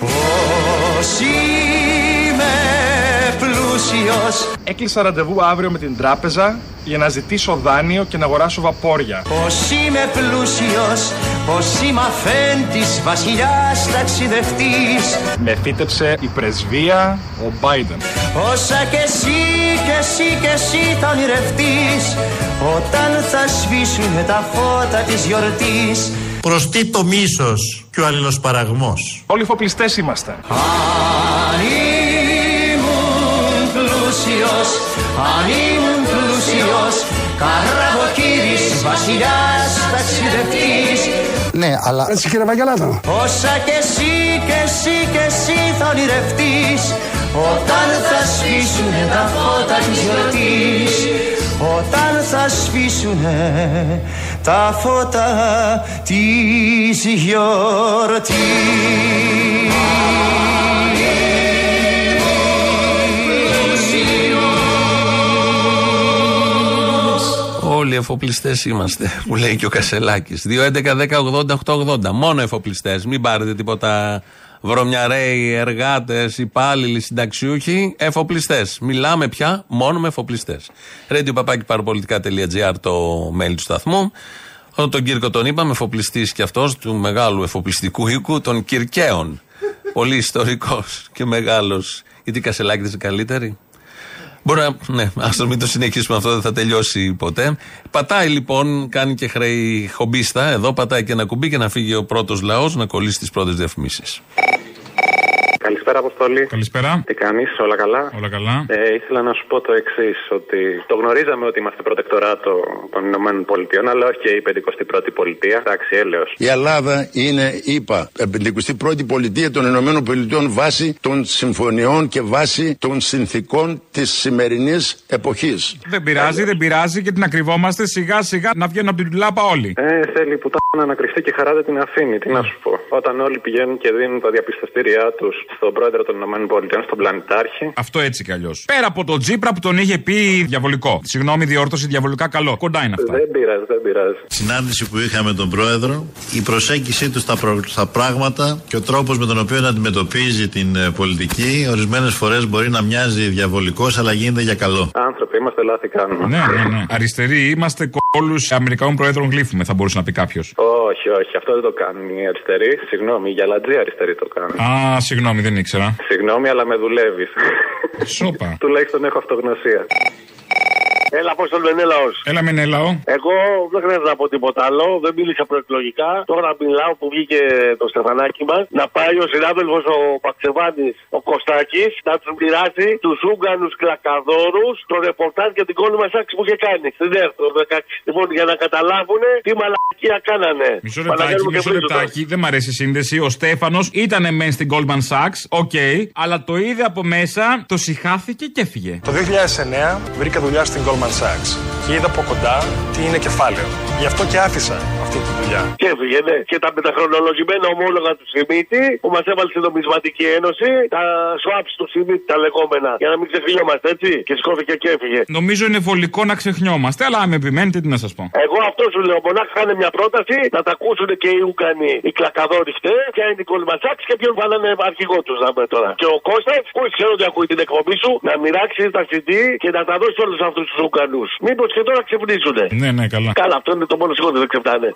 πως είμαι πλούσιος Έκλεισα ραντεβού αύριο με την τράπεζα για να ζητήσω δάνειο και να αγοράσω βαπόρια. Πως είμαι πλούσιος, πως είμαι αφέντης, βασιλιάς ταξιδευτής Με φύτεψε η πρεσβεία ο Biden. Όσα κι εσύ κι εσύ κι εσύ θα ονειρευτείς Όταν θα σβήσουν τα φώτα της γιορτής Προς τι το μίσος και ο αλληλοσπαραγμός. Όλοι εφοπλιστέ είμαστε. Αν ήμουν πλούσιος, αν ήμουν πλούσιος Καραβοκύρης, βασιλιάς ταξιδευτής. Ναι, αλλά Έτσι κύριε Βαγγελάτο. Όσα κι εσύ κι εσύ κι εσύ θα ονειρευτείς Όταν θα σβήσουν τα φώτα της γιορτής. Όταν θα σβήσουν τα φώτα της γιορτής Όλοι εφοπλιστές είμαστε, που λέει και ο Κασελάκης. 2.11.10.80.880. Μόνο εφοπλιστές. Μην πάρετε τίποτα βρωμιαρέοι, εργάτες, υπάλληλοι, συνταξιούχοι. Εφοπλιστές. Μιλάμε πια μόνο με εφοπλιστές. Radio παπάκι παραπολιτικά.gr το mail του σταθμού. Ο, τον Κύρκο τον είπαμε, εφοπλιστής και αυτός του μεγάλου εφοπλιστικού οίκου των Κυρκαίων. Πολύ ιστορικός και μεγάλος. Γιατί η Κασελάκη δεν είναι καλύτερη; Μπορεί να. Ναι, ας το μην το συνεχίσουμε αυτό, δεν θα τελειώσει ποτέ. Πατάει λοιπόν, κάνει και χρέη χομπίστα. Εδώ πατάει και ένα κουμπί και να φύγει ο πρώτος λαός να κολλήσει τις πρώτες διαφημίσεις. Καλησπέρα, Αποστολή. Καλησπέρα. Τι κάνεις, όλα καλά; Όλα καλά. Ε, ήθελα να σου πω το εξής, ότι το γνωρίζαμε ότι είμαστε προτεκτοράτο των Ηνωμένων Πολιτειών, αλλά όχι και η 51η πολιτεία. Εντάξει, έλεος. Η Ελλάδα είναι, είπα, 51η πολιτεία των Ηνωμένων Πολιτειών βάσει των συμφωνιών και βάσει των συνθήκων της σημερινής εποχής. Δεν πειράζει, δεν πειράζει και την ακριβόμαστε σιγά σιγά να βγαίνουν από την τουλάπα όλοι. Ε, θέλει που τα να κρυφτεί και χαρά δεν την αφήνει. Τι να σου πω. Όταν όλοι πηγαίνουν και δίνουν τα διαπιστευτήριά τους στον πρόεδρο των Ηνωμένων Πολιτειών, στον πλανητάρχη. Αυτό έτσι κι αλλιώς. Πέρα από τον Τζίπρα που τον είχε πει διαβολικό. Συγγνώμη, διόρθωση διαβολικά καλό. Κοντά είναι αυτά. Δεν πειράζει, δεν πειράζει. Συνάντηση που είχαμε με τον πρόεδρο, η προσέγγιση του στα, προ- στα πράγματα και ο τρόπος με τον οποίο αντιμετωπίζει την ε, πολιτική, ορισμένες φορές μπορεί να μοιάζει διαβολικός, αλλά γίνεται για καλό. Άνθρωποι, είμαστε λάθη κάνουμε. Ναι, ναι, ναι. Αριστεροί είμαστε κόλου Αμερικανών Προέδρων γλύφουμε, θα μπορούσε να πει κάποιος. Όχι, όχι, αυτό δεν το κάνουν οι αριστεροί. Συγγνώμη, οι γυαλατζοί αριστεροί το κάνουν. Α, συγγνώμη, δεν ήξερα. Συγγνώμη, αλλά με δουλεύεις. Σόπα. Τουλάχιστον έχω αυτογνωσία. Έλα, πώς το λένε λαό. Έλα, μην έλαο. Εγώ δεν χρειάζεται να πω τίποτα άλλο. Δεν μίλησα προεκλογικά. Τώρα μιλάω που βγήκε το στεφανάκι μας. Να πάει ο συνάδελφος ο Παξεβάνης, ο Κωστάκης, να τους μοιράσει τους Ούγγανους κλακαδόρους το ρεπορτάζ για την κόλλη μας άξη που είχε κάνει. Στην ΔΕΡ το 16. Λοιπόν, για να καταλάβουν τι μαλακία κάνανε. Μισό λεπτάκι, Παναγιώτη και μισό Βρύτου τώρα. λεπτάκι. Δεν μ' αρέσει η σύνδεση. Ο Στέφανος ήταν μεν στην Goldman Sachs, οκ, αλλά το είδε από μέσα, το συχάθηκε και έφυγε. Το 2009 βρήκα δουλειά στην Goldman Sachs και είδα από κοντά τι είναι κεφάλαιο. Γι' αυτό και άφησα αυτή τη δουλειά. Και έφυγε, ναι. Και τα μεταχρονολογημένα ομόλογα του Σιμίτη που μας έβαλε στην Νομισματική Ένωση, τα swaps του Σιμίτη τα λεγόμενα. Για να μην ξεφύγομαστε, έτσι. Και σκόθηκε και έφυγε. Νομίζω είναι βολικό να ξεχνιόμαστε, αλλά αν με επιμένετε, τι να σας πω. Εγώ αυτό σου λέω. Μονάχα είναι μια πρόταση να τα ακούσουν και οι Ούκανοι, οι κλακαδόροι χτες, ποια είναι η κολματσάξ και ποιον βάλανε αρχηγό τους να πούμε τώρα. Και ο Κώστας, που ξέρω ότι ακούει την εκπομπή σου, να μοιράξει τα CD και να τα δώσει όλους αυτούς τους Ούκανου. Μήπως και τώρα ξυπνήσουνε. Ναι, ναι, καλά. Καλά, αυτό είναι το μόνο σηκώδη, δεν ξεφτάνε.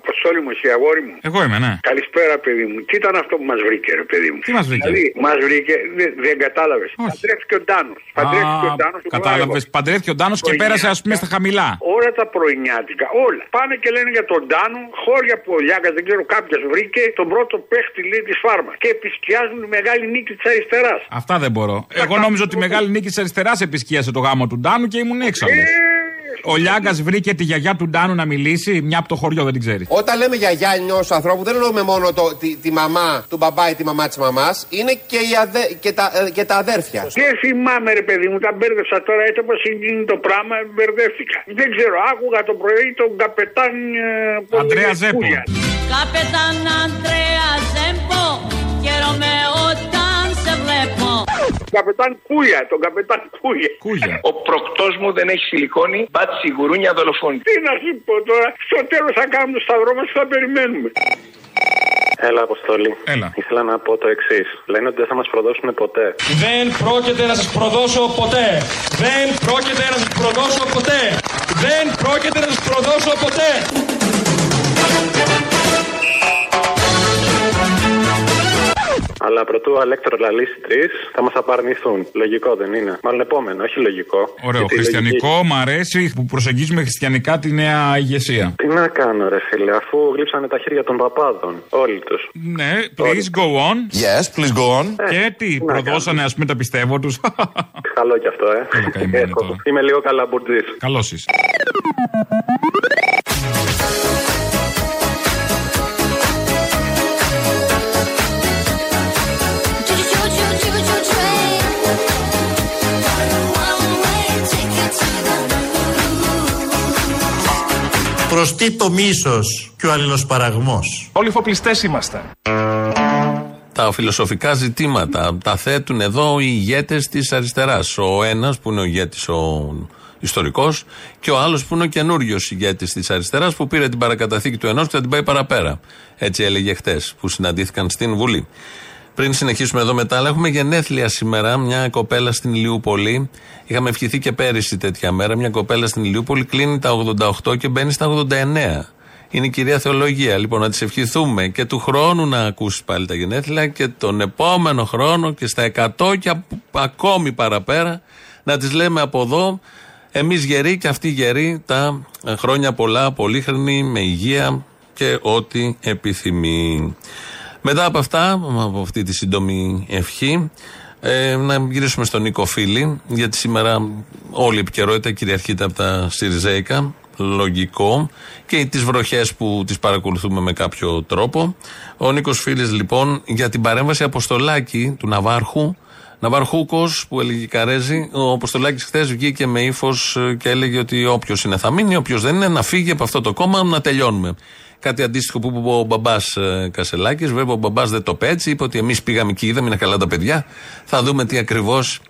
Αποστόλη μου, εσύ αγόρι μου. Εγώ είμαι, ναι. Καλησπέρα, παιδί μου. Τι ήταν αυτό που μας βρήκε, ρε παιδί μου; Τι μας βρήκε; Δηλαδή, μας βρήκε, δεν, δεν κατάλαβες. Παντρεύτηκε ο Ντάνος. Παντρεύτηκε ο Ντάνος. Κατάλαβες. Παντρεύτηκε ο Ντάνος και πέρασε, ας πούμε, στα χαμηλά. Όλα τα πρωινιάτικα, όλα. Πάνε και λένε για τον Ντάνο, χώρια που ο Λιάγκας, δεν ξέρω, κάποιος βρήκε τον πρώτο παίχτη λέει της φάρμα. Και επισκιάζουν τη μεγάλη νίκη της αριστεράς. Αυτά δεν μπορώ. Εγώ νόμιζα ότι η μεγάλη νίκη της αριστεράς επισκίασε το γάμο του Ντάνου και ήμουν έξαλλος. Ο Λιάγκας βρήκε τη γιαγιά του Ντάνου να μιλήσει, μια από το χωριό δεν την ξέρεις. Όταν λέμε γιαγιά ενός ανθρώπου, δεν εννοούμε μόνο το, τη, τη μαμά του μπαμπά ή τη μαμά της μαμάς, είναι και, οι αδε, και, τα, ε, και τα αδέρφια. Και θυμάμαι, ρε παιδί μου, τα μπέρδεψα τώρα έτσι όπως γίνει το πράγμα, μπερδεύτηκα. Δεν ξέρω, άκουγα το πρωί τον καπετάν. ε, Αντρέα Πούλια. Ζέπο. Καπετάν Αντρέα Ζέμπο, χαίρομαι όταν σε βλέπω. Καπετάν Κούλια, τον καπετάν Κούλια. Κούλια. Ο προκτός μου δεν έχει σιλικόνη, μπάτσι γουρούνια δολοφόνη. Τι να σου πω τώρα, στο τέλος θα κάνουμε το σταυρό μας και θα περιμένουμε. Έλα, Αποστολή. Έλα. Ήθελα να πω το εξής. Λένε ότι δεν θα μας προδώσουν ποτέ. Δεν πρόκειται να σας προδώσω ποτέ. Δεν πρόκειται να σας προδώσω ποτέ. Δεν πρόκειται να σας προδώσω ποτέ. Αλλά πρωτού ο Αλέκτρο λαλήσει τρεις, θα μας απαρνηθούν. Λογικό δεν είναι. Μάλλον επόμενο, όχι λογικό. Ωραίο. Γιατί η Χριστιανικό, λογική- μ' αρέσει που προσεγγίζουμε χριστιανικά τη νέα ηγεσία. Τι να κάνω, ρε φίλε, αφού γλύψανε τα χέρια των παπάδων. Όλοι τους. Ναι, please go on. Yes, please go on. Και τι, να προδώσανε ας πούμε τα πιστεύω τους. Καλό κι αυτό, ε. Έχω. Είμαι λίγο καλαμπουρτζής. Καλώς είσαι. Προς τι το μίσος και ο αλληλοσπαραγμός. Όλοι φοπλιστέ είμαστε. Τα φιλοσοφικά ζητήματα τα θέτουν εδώ οι ηγέτες της αριστεράς. Ο ένας που είναι ο ηγέτης ο ιστορικός και ο άλλος που είναι ο καινούριος ηγέτης της αριστεράς που πήρε την παρακαταθήκη του ενός και θα την πάει παραπέρα. Έτσι έλεγε χτες που συναντήθηκαν στην Βουλή. Πριν συνεχίσουμε εδώ μετά, αλλά έχουμε γενέθλια σήμερα. Μια κοπέλα στην Ηλιούπολη. Είχαμε ευχηθεί και πέρυσι τέτοια μέρα. Μια κοπέλα στην Ηλιούπολη κλείνει τα 88 και μπαίνει στα 89. Είναι η κυρία Θεολογία. Λοιπόν, να της ευχηθούμε και του χρόνου να ακούσει πάλι τα γενέθλια και τον επόμενο χρόνο και στα 100 και απ- ακόμη παραπέρα να τις λέμε από εδώ εμείς γεροί και αυτοί γεροί τα ε, χρόνια πολλά, πολύχρονοι, με υγεία και ό,τι επιθυμεί. Μετά από αυτά, από αυτή τη σύντομη ευχή, ε, να γυρίσουμε στον Νίκο Φίλη, γιατί σήμερα όλη η επικαιρότητα κυριαρχείται από τα Σιριζέικα, λογικό, και τις βροχές που τις παρακολουθούμε με κάποιο τρόπο. Ο Νίκος Φίλης λοιπόν για την παρέμβαση Αποστολάκη του Ναβάρχου, Ναβαρχούκος που έλεγε η Καρέζη, ο Αποστολάκης χθες βγήκε με ύφος και έλεγε ότι όποιος είναι θα μείνει, όποιος δεν είναι να φύγει από αυτό το κόμμα να τελειώνουμε. Κάτι αντίστοιχο που είπε ο μπαμπάς Κασελάκης. Βέβαια, ο μπαμπάς δεν το είπε έτσι. Είπε ότι εμείς πήγαμε και είδαμε, είναι καλά τα παιδιά. Θα δούμε τι ακριβώς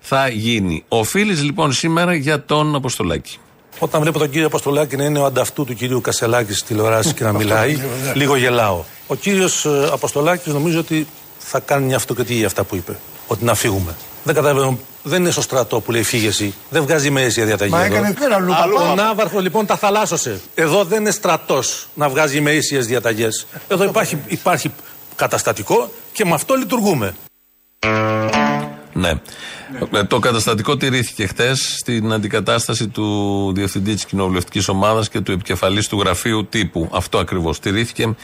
θα γίνει. Ο Φίλη λοιπόν σήμερα για τον Αποστολάκη. Όταν βλέπω τον κύριο Αποστολάκη να είναι ο ανταυτού του κυρίου Κασελάκη στη τηλεοράση και να Αυτό μιλάει, είναι, βέβαια. λίγο γελάω. Ο κύριος Αποστολάκης νομίζω ότι θα κάνει μια αυτοκριτική για αυτά που είπε. ότι να φύγουμε. Δεν καταλαβαίνω. Δεν είναι στο στρατό που λέει φύγε εσύ. Δεν βγάζει ημερήσια διαταγή. Μα εδώ. έκανε πέρα, Λουπαπά. Ο Ναύαρχο λοιπόν τα θαλάσσωσε. Εδώ δεν είναι στρατός να βγάζει ημερήσιε διαταγές. Εδώ υπάρχει, υπάρχει καταστατικό και με αυτό λειτουργούμε. Ναι. Ε, Το καταστατικό τηρήθηκε χθε στην αντικατάσταση του διευθυντή της κοινοβουλευτικής ομάδας και του επικεφαλής του γραφείου τύπου. Αυτό ακριβώς. Τηρήθηκε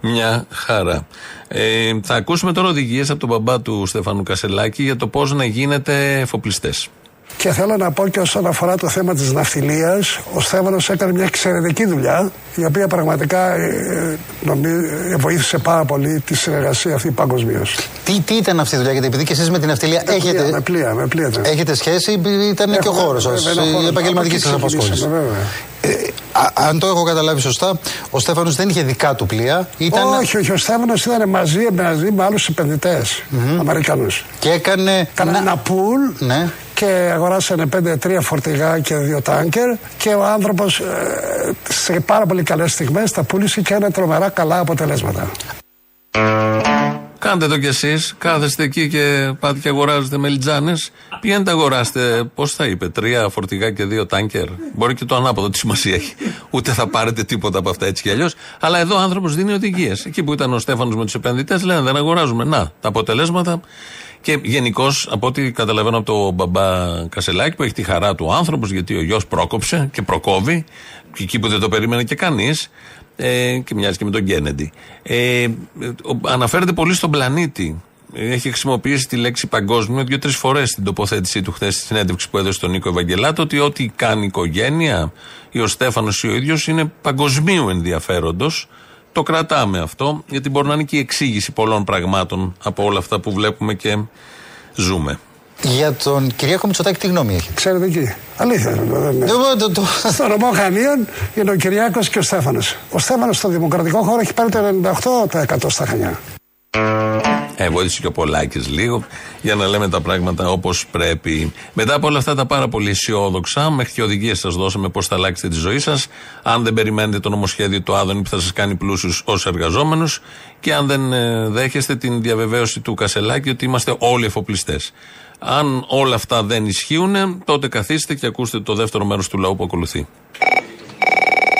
μια χαρά. Ε, θα ακούσουμε τώρα οδηγίες από τον μπαμπά του Στεφανού Κασελάκη για το πώς να γίνετε εφοπλιστές. Και θέλω να πω και όσον αφορά το θέμα της ναυτιλίας, ο Στέφανος έκανε μια εξαιρετική δουλειά, η οποία πραγματικά ε, νομι- ε, βοήθησε πάρα πολύ τη συνεργασία αυτή παγκοσμίως. Τι, τι ήταν αυτή η δουλειά, γιατί επειδή και εσείς με την αυτιλία Με έχετε, πλοία, με πλοία, με πλοία ήταν. έχετε σχέση, ήταν και ο Έχουμε- χώρος σας, βέβαια, είναι ο η χώρος. επαγγελματική Από σας εκεί απασχόληση. ξεκινήσαμε, βέβαια. Α- αν το έχω καταλάβει σωστά, ο Στέφανος δεν είχε δικά του πλοία. Ήταν... Όχι, όχι, ο Στέφανος ήταν μαζί, μαζί με άλλους επενδυτές, Αμερικανούς. Και έκανε. Κάνανε ένα πουλ Ναι. Και αγοράσανε πέντε, τρία φορτηγά και δύο τάνκερ και ο άνθρωπος ε, σε πάρα πολύ καλές στιγμές τα πούλησε και έκανε τρομερά καλά αποτελέσματα. Κάντε το κι εσείς. Κάθεστε εκεί και πάτε και αγοράζετε μελιτζάνες. Πηγαίνετε αγοράστε, πώς θα είπε, τρία φορτηγά και δύο τάνκερ; Μπορεί και το ανάποδο, τι σημασία έχει. Ούτε θα πάρετε τίποτα από αυτά έτσι κι αλλιώς. Αλλά εδώ ο άνθρωπος δίνει οδηγίες. Εκεί που ήταν ο Στέφανος με τους επενδυτές, λένε δεν αγοράζουμε. Να, τα αποτελέσματα. Και γενικώς, από ό,τι καταλαβαίνω από τον μπαμπά Κασελάκη, που έχει τη χαρά του άνθρωπος, γιατί ο γιος πρόκοψε και προκόβει, και εκεί που δεν το περίμενε και κανείς, ε, και μοιάζει και με τον Κέννεντι. Ε, ο- αναφέρεται πολύ στον πλανήτη. Έχει χρησιμοποιήσει τη λέξη παγκόσμιο δύο-τρεις φορές στην τοποθέτησή του χθες στη συνέντευξη που έδωσε στον Νίκο Ευαγγελάτο ότι ό,τι κάνει η οικογένεια ή ο Στέφανος ή ο ίδιος είναι παγκοσμίου ενδιαφέροντος. Το κρατάμε αυτό, γιατί μπορεί να είναι και η εξήγηση πολλών πραγμάτων από όλα αυτά που βλέπουμε και ζούμε. Για τον Κυριάκο Μητσοτάκη, τι γνώμη έχετε. Ξέρετε εκεί. Αλήθεια. δεν είναι. Εγώ το- το- Στο νομό Χανίων είναι ο Κυριάκος και ο Στέφανος. Ο Στέφανος στο δημοκρατικό χώρο έχει πάρει το 98% στα Χανιά. Ε, βοήθησε και ο Πολάκης λίγο για να λέμε τα πράγματα όπως πρέπει. Μετά από όλα αυτά τα πάρα πολύ αισιόδοξα, μέχρι και οδηγίες σας δώσαμε πώς θα αλλάξετε τη ζωή σας. Αν δεν περιμένετε το νομοσχέδιο του Άδωνη που θα σας κάνει πλούσιους ως εργαζόμενους και αν δεν ε, δέχεστε την διαβεβαίωση του Κασελάκη ότι είμαστε όλοι εφοπλιστές. Αν όλα αυτά δεν ισχύουν, τότε καθίστε και ακούστε το δεύτερο μέρος του λαού που ακολουθεί.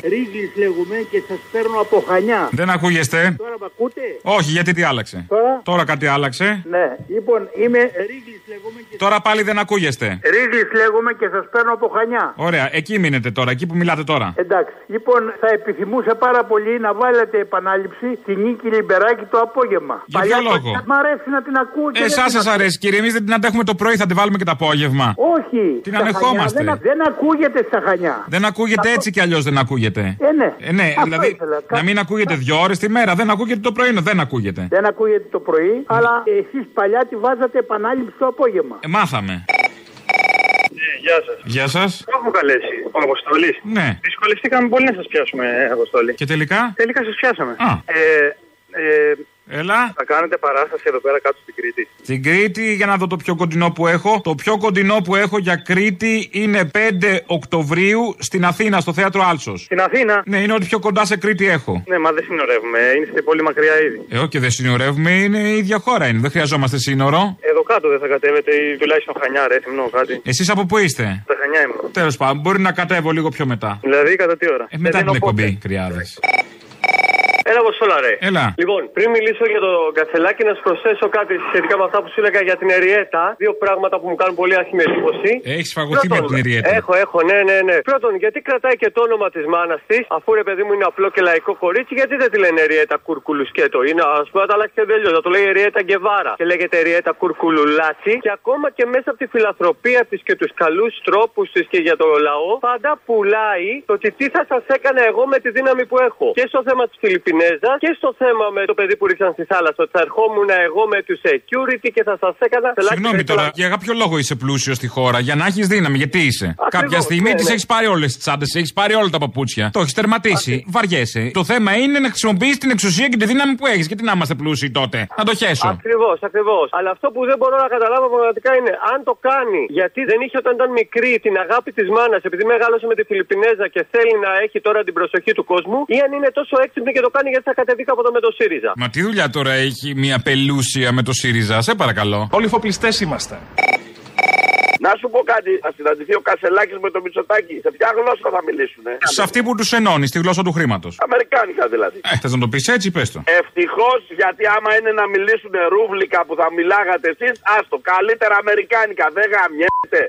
Ρίγλης λέγουμε και σας παίρνω από Χανιά. Δεν ακούγεστε. Τώρα με ακούτε; Όχι, γιατί τι άλλαξε; Τώρα; Τώρα κάτι άλλαξε; Ναι, λοιπόν είμαι Ρίγλης λέγουμε και... Τώρα πάλι δεν ακούγεστε. Ρίγλης λέγουμε και σας παίρνω από Χανιά. Ωραία, εκεί μείνετε τώρα, εκεί που μιλάτε τώρα. Εντάξει, λοιπόν θα επιθυμούσα πάρα πολύ να βάλετε επανάληψη τη νίκη Λιμπεράκη το απόγευμα. Για ποιο λόγο; Μ' αρέσει να την ακούω και Εσά δεν την σας αρέσει, κύριε. Εμείς δεν την αντέχουμε το πρωί, θα τη βάλουμε και το απόγευμα. Όχι. Την στα ανεχόμαστε. Χανιά Δεν, δεν ακούγεται στα Χανιά. Δεν ακούγεται Αυτό- έτσι κι αλλιώς δεν ακούγεται. Ε, ναι. Ε, ναι, Αυτό δηλαδή ήθελα. να μην ακούγεται δύο ώρες τη μέρα. Δεν ακούγεται το πρωί, δεν ακούγεται. Δεν ακούγεται το πρωί, αλλά εσείς παλιά τη βάζατε επανάληψη το απόγευμα. Ε, μάθαμε. Γεια σας. Γεια σας. Το έχω καλέσει. Ο Αποστολή. Ναι. Δυσκολευτήκαμε πολύ να σας πιάσουμε, Αποστολή. Και τελικά; Τελικά σας πιάσαμε. Α. Ε, ε, Έλα. θα κάνετε παράσταση εδώ πέρα κάτω στην Κρήτη. Στην Κρήτη, για να δω το πιο κοντινό που έχω. Το πιο κοντινό που έχω για Κρήτη είναι 5 Οκτωβρίου στην Αθήνα, στο θέατρο Άλσος. Στην Αθήνα; Ναι, είναι ό,τι πιο κοντά σε Κρήτη έχω. Ναι, μα δεν συνορεύουμε. Είστε πολύ μακριά ήδη. Ε, όχι, και δεν συνορεύουμε, είναι η ίδια χώρα είναι. Δεν χρειαζόμαστε σύνορο. Εδώ κάτω δεν θα κατέβετε ή τουλάχιστον χανιά, ρε, θυμνώ κάτι. Εσείς από πού είστε; Τα χανιά ήμουν. Τέλος πάντων, μπορεί να κατέβω λίγο πιο μετά. Δηλαδή κατά τι ώρα; Ε, μετά Δεν την δίνω πότε. εκπομπή, κρυάδες. Έλα, Αποστόλα, ρε. Έλα. Λοιπόν, πριν μιλήσω για το κασελάκι, να σου προσθέσω κάτι σχετικά με αυτά που σου έλεγα για την Εριέτα. Δύο πράγματα που μου κάνουν πολύ άσχημη εντύπωση. Έχεις φαγωθεί με την Εριέτα. Έχω, έχω, ναι, ναι, ναι. Πρώτον, γιατί κρατάει και το όνομα της μάνας της, αφού ρε παιδί μου είναι απλό και λαϊκό κορίτσι, γιατί δεν τη λένε Εριέτα Κουρκουλουσκέτο. Είναι, ας πούμε, να τα αλλάξει και τελείω. Να το λέει Εριέτα Γκεβάρα. Και λέγεται Εριέτα Κουρκουλουλάτσι. Και ακόμα και μέσα από τη φιλανθρωπία της και τους καλούς τρόπους της και για το λαό, πάντα πουλάει το ότι τι θα σας έκανα εγώ με τη δύναμη που έχω. Και στο θέμα της Φιλιππινέζα και στο θέμα με το παιδί που ρίξαν στη θάλασσα. Ότι θα ερχόμουν εγώ με τους security και θα σας έκανα. Συγγνώμη τώρα, για κάποιο λόγο είσαι πλούσιος στη χώρα. Για να έχεις δύναμη, γιατί είσαι. Κάποια στιγμή ναι, τις ναι. έχεις πάρει όλες τις τσάντες, έχεις πάρει όλα τα παπούτσια. Το έχεις τερματίσει. Βαριέσαι. Το θέμα είναι να χρησιμοποιήσει την εξουσία και τη δύναμη που έχεις. Γιατί να είμαστε πλούσιοι τότε. Να το χέσω. Ακριβώς, ακριβώς. Αλλά αυτό που δεν μπορώ να καταλάβω πραγματικά είναι αν το κάνει γιατί δεν είχε όταν ήταν μικρή την αγάπη της μάνας, επειδή μεγάλωσε με τη Φιλιππινέζα και θέλει να έχει τώρα την προσοχή του κόσμου, ή αν είναι τόσο έξυπνη και το κάνει γιατί θα κατεβεί έχετε δει κάποτε με το ΣΥΡΙΖΑ. Μα τι δουλειά τώρα έχει μια πελούσια με το ΣΥΡΙΖΑ, σε παρακαλώ. Όλοι φοπλιστές είμαστε. Να σου πω κάτι, θα συναντηθεί ο Κασελάκης με το Μητσοτάκι. Σε ποια γλώσσα θα μιλήσουν, ε; Σε αυτή που τους ενώνει, στη γλώσσα του χρήματος. Αμερικάνικα δηλαδή. Ε, θες να το πεις έτσι, πες το. Ευτυχώς γιατί άμα είναι να μιλήσουν ρούβλικα που θα μιλάγατε εσείς, άστο. Καλύτερα Αμερικάνικα, δεν γαμιέται.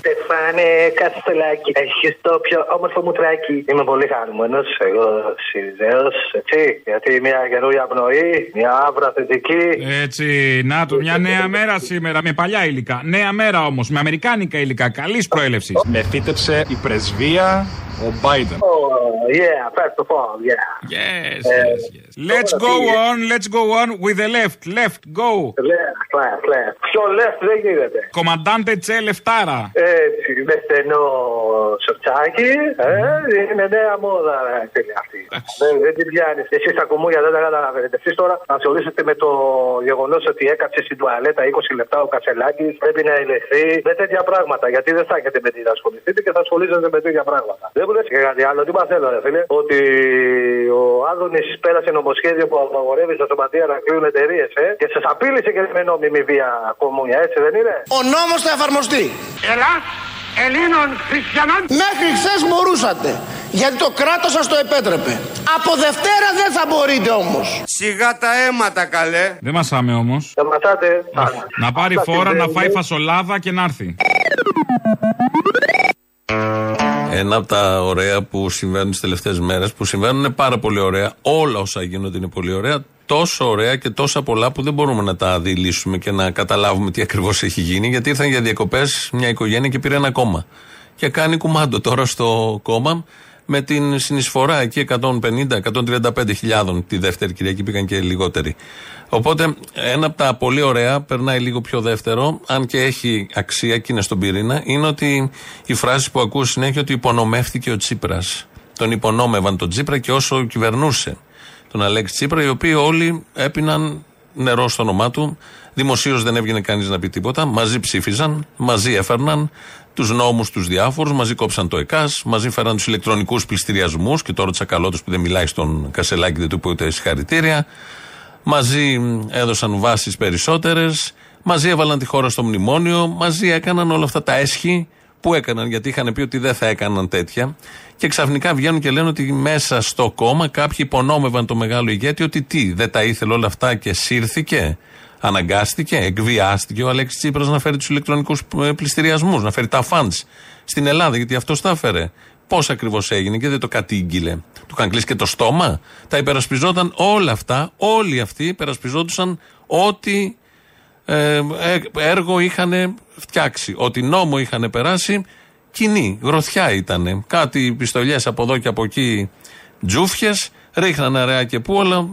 Στεφάνε Καστελάκη, έχει το πιο όμορφο μουτράκι. Είμαι πολύ χαρούμενος. Εγώ Σιριζέος, έτσι. Γιατί μια καινούργια πνοή, μια άβρα θετική. Έτσι, να το, μια νέα μέρα σήμερα με παλιά υλικά. Νέα μέρα όμως, με αμερικάνικα υλικά, καλής προέλευσης. Με φύτεψε η πρεσβεία ο Biden. Oh, yeah, first of all, yeah. Yes, yes, yes. Let's go on, let's go on with the left, left, go. Left, left, left. Πιο left δεν γίνεται. Κομμαντάντε τσε λεφτάρα. Έτσι, με στενό σορτσάκι. Ε, είναι νέα μόδα, ρε, φίλε αυτή. Δεν, δεν την πιάνεις. Εσείς τα κουμούια δεν τα καταλαβαίνετε. Εσείς τώρα να ασχολείστε με το γεγονός ότι έκατσε στην τουαλέτα 20 λεπτά ο Κατσελάκη. Πρέπει να ελεγχθεί με τέτοια πράγματα. Γιατί δεν θα έχετε με τι να ασχοληθείτε και θα ασχολείστε με τέτοια πράγματα. Δεν μου λε και κάτι άλλο. Τι μαθαίνω, ρε φίλε; Ότι ο Άδωνης πέρασε νομοσχέδιο που απαγορεύεις στα σωματεία να κλείνουν εταιρείες, ε, και σας απείλησε και με νόμιμη βία κομμούνια, έτσι δεν είναι; Ο νόμος θα εφαρμοστεί. Ελλάς Ελλήνων χριστιανών. Μέχρι χθες μπορούσατε. Γιατί το κράτος σας το επέτρεπε. Από Δευτέρα δεν θα μπορείτε όμως. Σιγά τα αίματα καλέ. Δεν μασάμε όμως. Σταματάτε. Να πάρει Αυτά φόρα, να συμβαίνουν. φάει φασολάδα και να έρθει. Ένα από τα ωραία που συμβαίνουν τι τελευταίες μέρες, που συμβαίνουν είναι πάρα πολύ ωραία. Όλα όσα γίνονται είναι πολύ ωραία. Τόσο ωραία και τόσα πολλά που δεν μπορούμε να τα αντιλήσουμε και να καταλάβουμε τι ακριβώς έχει γίνει. Γιατί ήρθαν για διακοπές μια οικογένεια και πήρε ένα κόμμα. Και κάνει κουμάντο τώρα στο κόμμα με την συνεισφορά εκεί 150-135 χιλιάδων τη δεύτερη Κυριακή πήγαν και λιγότεροι. Οπότε ένα από τα πολύ ωραία, περνάει λίγο πιο δεύτερο, αν και έχει αξία και είναι στον πυρήνα, είναι ότι η φράση που ακούω συνέχεια ότι υπονομεύτηκε ο Τσίπρας. Τον υπονόμευαν τον Τσίπρα και όσο κυβερνούσε τον Αλέξη Τσίπρα, οι οποίοι όλοι έπιναν νερό στο όνομά του. Δημοσίως δεν έβγαινε κανείς να πει τίποτα. Μαζί ψήφιζαν, μαζί έφερναν τους νόμους τους διάφορους, μαζί κόψαν το ΕΚΑΣ, μαζί φέραν τους ηλεκτρονικούς πληστηριασμούς και τώρα τσακαλώτο που δεν μιλάει στον Κασελάκη δεν του είπε ούτε συγχαρητήρια. Μαζί μ, έδωσαν βάσεις περισσότερες. Μαζί έβαλαν τη χώρα στο μνημόνιο. Μαζί έκαναν όλα αυτά τα έσχη που έκαναν γιατί είχαν πει ότι δεν θα έκαναν τέτοια. Και ξαφνικά βγαίνουν και λένε ότι μέσα στο κόμμα κάποιοι υπονόμευαν το μεγάλο ηγέτη ότι τι, δεν τα ήθελε όλα αυτά και σύρθηκε. Αναγκάστηκε, εκβιάστηκε ο Αλέξης Τσίπρας να φέρει τους ηλεκτρονικούς πληστηριασμούς, να φέρει τα φαντς στην Ελλάδα, γιατί αυτός τα έφερε. Πώς ακριβώς έγινε και δεν το κατήγγειλε. Του είχαν κλείσει και το στόμα. Τα υπερασπιζόταν όλα αυτά, όλοι αυτοί υπερασπιζόντουσαν ό,τι ε, ε, έργο είχαν φτιάξει. Ότι νόμο είχαν περάσει, κοινή, γροθιά ήταν. Κάτι πιστολιές από εδώ και από εκεί, τζούφιες, ρίχνανε αραιά και πού, αλλά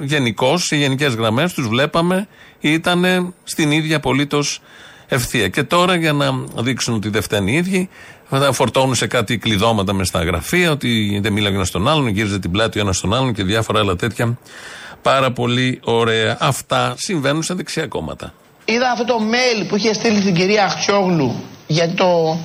γενικώς, σε γενικές γραμμές, τους βλέπαμε, ήταν στην ίδια απολύτως ευθεία. Και τώρα για να δείξουν ότι δεν φταίνει οι ίδιοι, θα φορτώνουν σε κάτι κλειδώματα μες στα γραφεία, ότι δεν μίλαγε ένας στον άλλον, γύριζε την πλάτη ο ένας στον άλλον και διάφορα άλλα τέτοια. Πάρα πολύ ωραία. Αυτά συμβαίνουν σε δεξιά κόμματα. Είδα αυτό το mail που είχε στείλει στην κυρία Αχτσιόγλου γιατί το,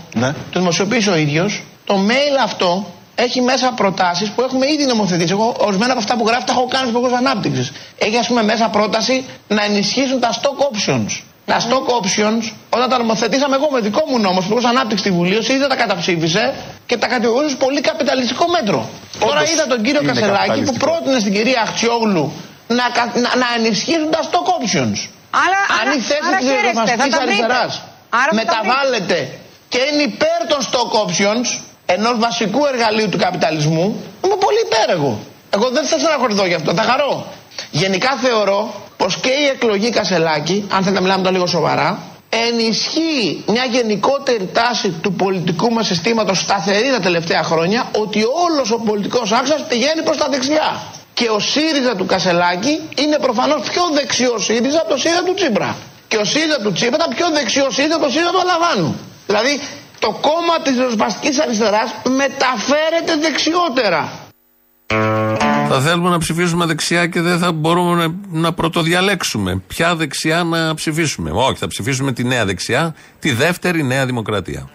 το δημοσιοποίησε ο ίδιος. Το mail αυτό έχει μέσα προτάσεις που έχουμε ήδη νομοθετήσει. Εγώ ορισμένα από αυτά που γράφει τα έχω κάνει στο Υπουργείο Ανάπτυξης. Έχει ας πούμε μέσα πρόταση να ενισχύσουν τα stock options. Τα stock options, όταν τα νομοθετήσαμε εγώ με δικό μου νόμο, στο Υπουργείο Ανάπτυξης στη Βουλή, ο ΣΥΡΙΖΑ τα καταψήφισε και τα κατηγορούσε πολύ καπιταλιστικό μέτρο. Τώρα είδα τον κύριο είναι Κασελάκη που καπιταλιστικό. πρότεινε στην κυρία Αχτσιόγλου να, κα- να, να ενισχύσουν τα stock options. Άρα, Αν άρα- η θέση άρα της χαίρεστε, θα ριζοσπαστική τα βρείτε. αριστεράς Άρα θα τα μεταβάλλεται και είναι υπέρ των stock options, ενός βασικού εργαλείου του καπιταλισμού, είμαι πολύ υπέρ εγώ. Εγώ δεν θα στεναχωρηθώ γι' αυτό, θα χαρώ. Γενικά θεωρώ πως και η εκλογή Κασελάκη, αν θέλετε να μιλάμε το λίγο σοβαρά, ενισχύει μια γενικότερη τάση του πολιτικού μας συστήματος σταθερή τα τελευταία χρόνια ότι όλος ο πολιτικός άξας πηγαίνει προς τα δεξιά. Και ο ΣΥΡΙΖΑ του Κασελάκη είναι προφανώς πιο δεξιό ΣΥΡΙΖΑ από το ΣΥΡΙΖΑ του Τσίπρα. Και ο ΣΥΡΙΖΑ του Τσίπρα ήταν πιο δεξιό ΣΥΡΙΖΑ από το ΣΥΡΙΖΑ του Αλαβάνου. Δηλαδή το κόμμα της ριζοσπαστικής αριστεράς μεταφέρεται δεξιότερα. Θα θέλουμε να ψηφίσουμε δεξιά και δεν θα μπορούμε να, να πρωτοδιαλέξουμε. Ποια δεξιά να ψηφίσουμε. Όχι, θα ψηφίσουμε τη νέα δεξιά, τη δεύτερη νέα δημοκρατία.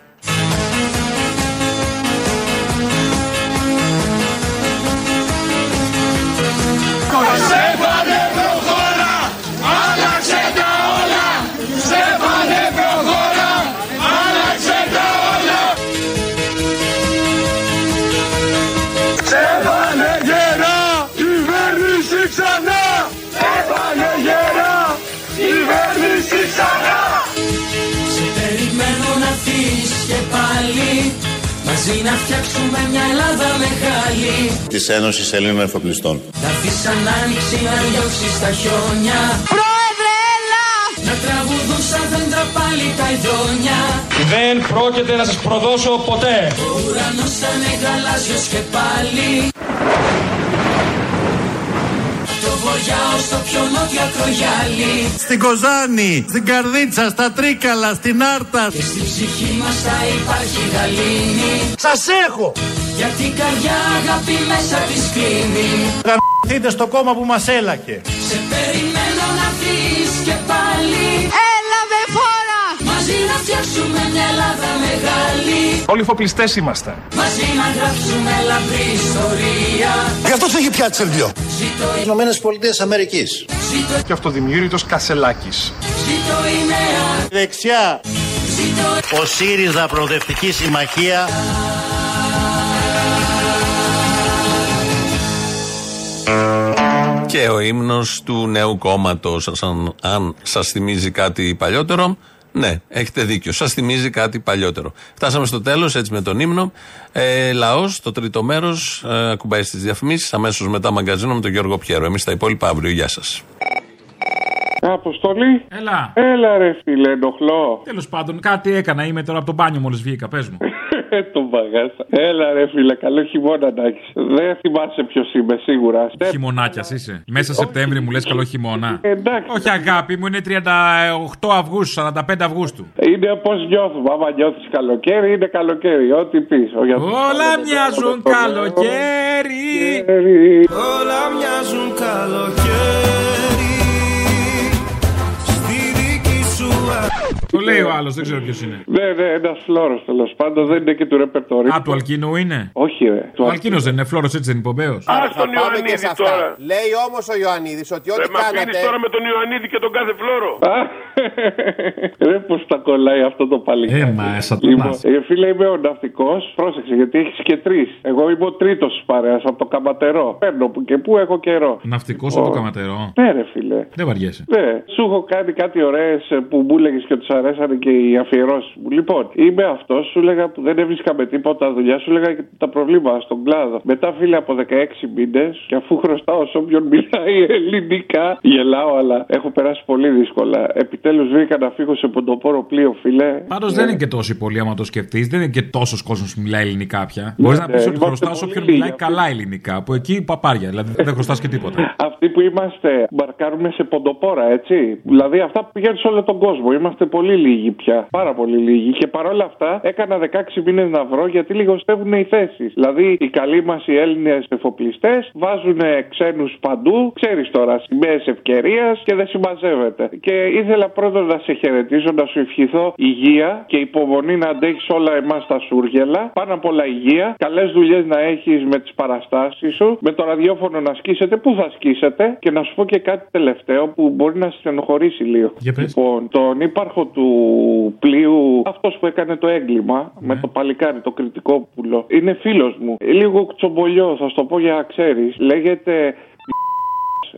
Μαζί να φτιάξουμε μια Ελλάδα μεγάλη Της Ένωσης Ελλήνων Εφοπλιστών. Να δεις σαν άνοιξη να διώξεις τα χιόνια. Πρόεδρε έλα! Να τραγουδούν σαν δέντρα πάλι τα ειδόνια Δεν πρόκειται να σας προδώσω ποτέ. Ο ουρανός θα είναι γαλάζιος και πάλι Το βοριά ως το πιο νότιο ακρογιάλι Στην Κοζάνη, στην Καρδίτσα, στα Τρίκαλα, στην Άρτα. Και στην ψυχή μας θα υπάρχει γαλήνη Σας έχω! Γιατί η καρδιά αγάπη μέσα της κλείνει Γαμηθείτε στο κόμμα που μας έλακε. Σε περιμένω να φύγεις και πάλι Έλα με φόρα Μαζί να φτιάξουμε μια Ελλάδα μεγάλη Όλοι φοπλιστέ είμαστε. Μαζί να γράψουμε λαμπρή ιστορία Γι' αυτό σε έχει πιάσει σερβιό. Ζήτω η Ηνωμένες Πολιτείες Αμερικής. Ζήτω, Και αυτοδημιούργητος Κασελάκης. ζήτω η νέα Δεξιά, Ζήτω ο ΣΥΡΙΖΑ Προοδευτική Συμμαχία. Και ο ύμνος του νέου κόμματος αν, αν σας θυμίζει κάτι παλιότερο, ναι, έχετε δίκιο. Σας θυμίζει κάτι παλιότερο. Φτάσαμε στο τέλος έτσι με τον ύμνο. Ε, λαός, το τρίτο μέρος, ε, ακουμπάει στις διαφημίσεις, αμέσως μετά μαγκαζίνο με τον Γιώργο Πιέρο. Εμείς τα υπόλοιπα αύριο. Γεια σας. Αποστολή. Έλα. Έλα ρε φίλε, ενοχλώ. Τέλος πάντων, κάτι έκανα. Είμαι τώρα από το μπάνιο μόλις βγήκα. Πες μου. Τον παγάσα. Έλα ρε φίλε, καλό χειμώνα να έχεις. Δεν θυμάσαι ποιος είμαι σίγουρα. Χειμωνάκιας είσαι. Μέσα Σεπτέμβρη μου λες καλό χειμώνα. Εντάξει. Όχι αγάπη μου, είναι 38 Αυγούστου, 45 Αυγούστου. Είναι πώ νιώθουμε. Άμα νιώθεις καλοκαίρι, είναι καλοκαίρι. Ό,τι πεις. Όλα μοιάζουν καλοκαίρι. Όλα μοιάζουν καλοκαίρι Το λέει ο άλλος, δεν ξέρω ποιος είναι. Ναι, ναι, ένας φλόρος τέλος πάντων. Δεν είναι και του ρεπερτορίου. Α, του Αλκίνου είναι. Όχι, ρε. Ο Αλκίνος δεν είναι φλόρος, έτσι δεν είναι πομπαίο. Άρα θα πάμε και σε αυτά. Λέει όμως ο Ιωαννίδης ότι ό,τι κάνατε. με τον Ιωαννίδη και τον κάθε φλόρο. Ρε πώς τα κολλάει αυτό το παλικάρι. Ε, μα, σαν το Λοιπόν, μας. ε, φίλε, είμαι ο ναυτικός. Πρόσεξε, γιατί έχεις και τρεις. Εγώ είμαι ο τρίτος της παρέας από το καματερό. Παίρνω που και που έχω καιρό. Ναυτικός από το καματερό. Ναι, ρε φίλε. Δεν βαριέσαι. Ναι, σου έχω κάνει κάτι ωραίες που μου έλεγε και ότι σου αρέσανε και οι αφιερώσεις μου. Λοιπόν, είμαι αυτός, σου έλεγα που δεν έβρισκα με τίποτα δουλειά, σου έλεγα και τα προβλήματα στον κλάδο. Μετά, φίλε, από 16 μήνες και αφού χρωστάω σε όποιον μιλάει ελληνικά, γελάω, αλλά έχω περάσει πολύ δύσκολα. Επιτέλους βρήκα να φύγω σε ποντοπόρο πλοίο, φίλε. Πάντως Ναι. δεν είναι και τόσοι πολλοί άμα το σκεφτείς. Δεν είναι και τόσος κόσμος που μιλάει ελληνικά πια. Μπορείς να ναι, πεις ότι είμαστε χρωστάς σε πολύ όποιον λίγοι μιλάει αυτοί. καλά ελληνικά. Που εκεί παπάρια. Δηλαδή δεν χρωστάς και τίποτα. Αυτοί που είμαστε, μπαρκάρουμε σε ποντοπόρα, έτσι. Δηλαδή αυτά που πηγαίνουν σε όλο τον κόσμο. Είμαστε πολύ λίγοι πια. Πάρα πολύ λίγοι. Και παρόλα αυτά έκανα 16 μήνες να βρω γιατί λιγοστεύουν οι θέσεις. Δηλαδή οι καλοί μας οι Έλληνες εφοπλιστές βάζουν ξένους παντού. Ξέρεις τώρα, σημαίες ευκαιρίας και δεν συμμαζεύεται. Και ήθελα πρώτα να σε χαιρετήσω, να σου ευχηθώ υγεία και υπομονή να αντέχεις όλα εμάς τα σούργελα. Πάνω απ' όλα υγεία. Καλές δουλειές να έχεις με τις παραστάσεις σου. Με το ραδιόφωνο να σκίσετε. Πού θα σκίσετε. Και να σου πω και κάτι τελευταίο που μπορεί να στενοχωρήσει λίγο. Για πες. Λοιπόν, τον ύπαρχο του πλοίου, αυτός που έκανε το έγκλημα με το παλικάρι, το κριτικό πουλο, είναι φίλος μου. Λίγο τσομπολιό, θα σου το πω για να ξέρεις. Λέγεται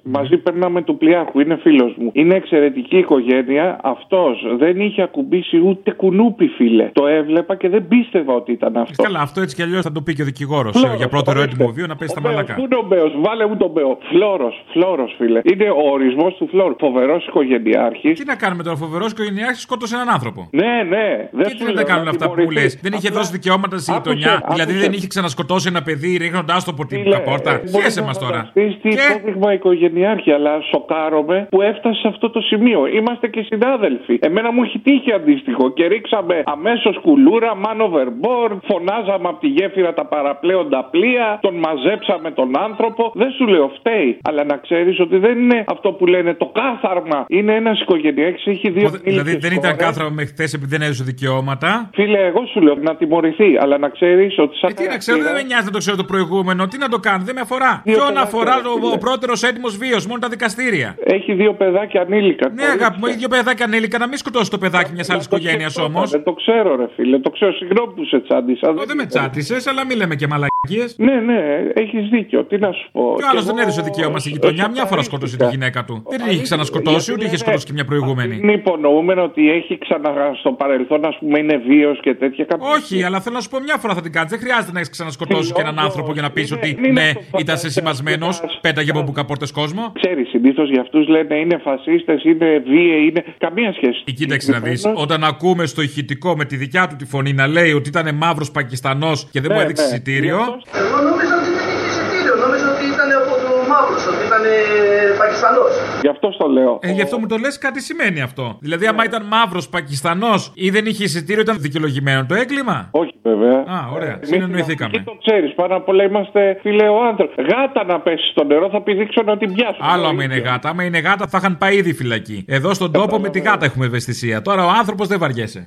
Μαζί περνάμε του πλοιάρχου, είναι φίλος μου. Είναι εξαιρετική οικογένεια. Αυτός δεν είχε ακουμπήσει ούτε κουνούπι, φίλε. Το έβλεπα και δεν πίστευα ότι ήταν αυτό. Καλά, αυτό έτσι κι αλλιώς θα το πει και ο δικηγόρος Φλόρος, για πρώτερο ορίστε. έτοιμο βίο να πέσει τα μαλακά. Πού είναι ο Μπέος, βάλε μου τον Μπέο. Φλόρος, φλόρος, φίλε. Είναι ο ορισμός του φλόρου. Φοβερός οικογενειάρχης. Τι να κάνουμε τώρα, φοβερός οικογενειάρχης σκότωσε έναν άνθρωπο. Ναι, ναι. Δεν Και τι δεν τα κάνουν αυτά που λες; Δεν είχε δώσει δικαιώματα στη Άκουσε, γειτονιά. Δηλαδή άκουσε. δεν είχε ξανασκοτώσει ένα παιδί ρίχνοντάς το από την πόρτα. Χαίρεσαι μας τώρα. Τι υπόδειγμα οικογενειάρχη, αλλά σοκάρομαι που έφτασε σε αυτό το σημείο. Είμαστε και συνάδελφοι. Εμένα μου έχει τύχει αντίστοιχο και ρίξαμε αμέσως κουλούρα, man overboard, φωνάζαμε από τη γέφυρα τα παραπλέοντα πλοία, τον μαζέψαμε τον άνθρωπο. Δεν σου λέω φταίει. Αλλά να ξέρεις ότι δεν είναι αυτό που λένε το κάθαρμα. Είναι ένας οικογενειάρχης, έχει δύο Δηλαδή ενήλικες δεν ήταν κόρες. κάθραμα μέχρι χθες επειδή δεν έδωσε δικαιώματα; Φίλε, εγώ σου λέω να τιμωρηθεί, αλλά να ξέρεις ότι σαν Ε, τι να ξέρω, δεν με νοιάζει να το ξέρω το προηγούμενο. Τι να το κάνω, δεν με αφορά. Δύο Ποιον παιδάκια, αφορά ο, φίλε. ο πρώτερος έτοιμος βίος, μόνο τα δικαστήρια. Έχει δύο παιδάκια ανήλικα. Ναι, αγάπη μου, έχει δύο παιδάκια ανήλικα, να μην σκοτώσει το παιδάκι μιας άλλης οικογένειας όμως. Δεν το ξέρω, ρε φίλε. Το ξέρω. Συγγνώμη που σε τσάντισα. Δεν με τσάτισε, αλλά μην λέμε και μαλακίες. Ναι, ναι, έχεις δίκιο. Τι να σου πω. Και ο άλλος δεν έδωσε δικαίωμα στη γειτονιά. Μια φορά σκότωσε τη γυναίκα του. Δεν την είχε ξανασκοτώσει, ούτε είχε σκοτώσει και μια προηγούμενη. Είναι υπονοούμενο ότι έχει ξανα στο παρελθόν, ας πούμε, είναι βίαιο και τέτοια κάποια. Όχι, αλλά θέλω να σου πω μια φορά θα την κάνεις. Δεν χρειάζεται να έχεις ξανασκοτώσει και έναν άνθρωπο για να πεις ότι ναι, ήταν σεσημασμένο, πέταγε από μπουκαπόρτες κόσμο. Ξέρεις, συνήθως για αυτούς λένε είναι φασίστες, είναι βίαιοι, είναι. Καμία σχέση. Η κοίταξε να δεις. Όταν ακούμε στο ηχητικό με τη δικιά του τη φωνή να λέει ότι ήταν μαύρος Πακιστανός και δεν μου Ναι, έδειξε ναι. εισιτήριο. Εγώ νόμιζα ότι δεν είχε εισιτήριο. Νόμιζα ότι ήταν από το μαύρο, ότι ήταν Πακιστανός. Γι' αυτό στο λέω. Ε, γι' αυτό μου το λες, κάτι σημαίνει αυτό. Δηλαδή, άμα ήταν μαύρος Πακιστανός ή δεν είχε εισιτήριο, ήταν δικαιολογημένο το έγκλημα; Όχι, βέβαια. Α, ωραία. Εμείς Συνεννοηθήκαμε. Το ξέρεις, πάνω απ' όλα είμαστε φιλεοάνθρωποι. Γάτα να πέσει στο νερό θα πηδήξω να την πιάσω. Άλλο άμα είναι γάτα. Άμα είναι γάτα, θα είχαν πάει ήδη φυλακή. Εδώ στον τόπο με τη γάτα έχουμε ευαισθησία. Τώρα ο άνθρωπος δεν βαριέσαι.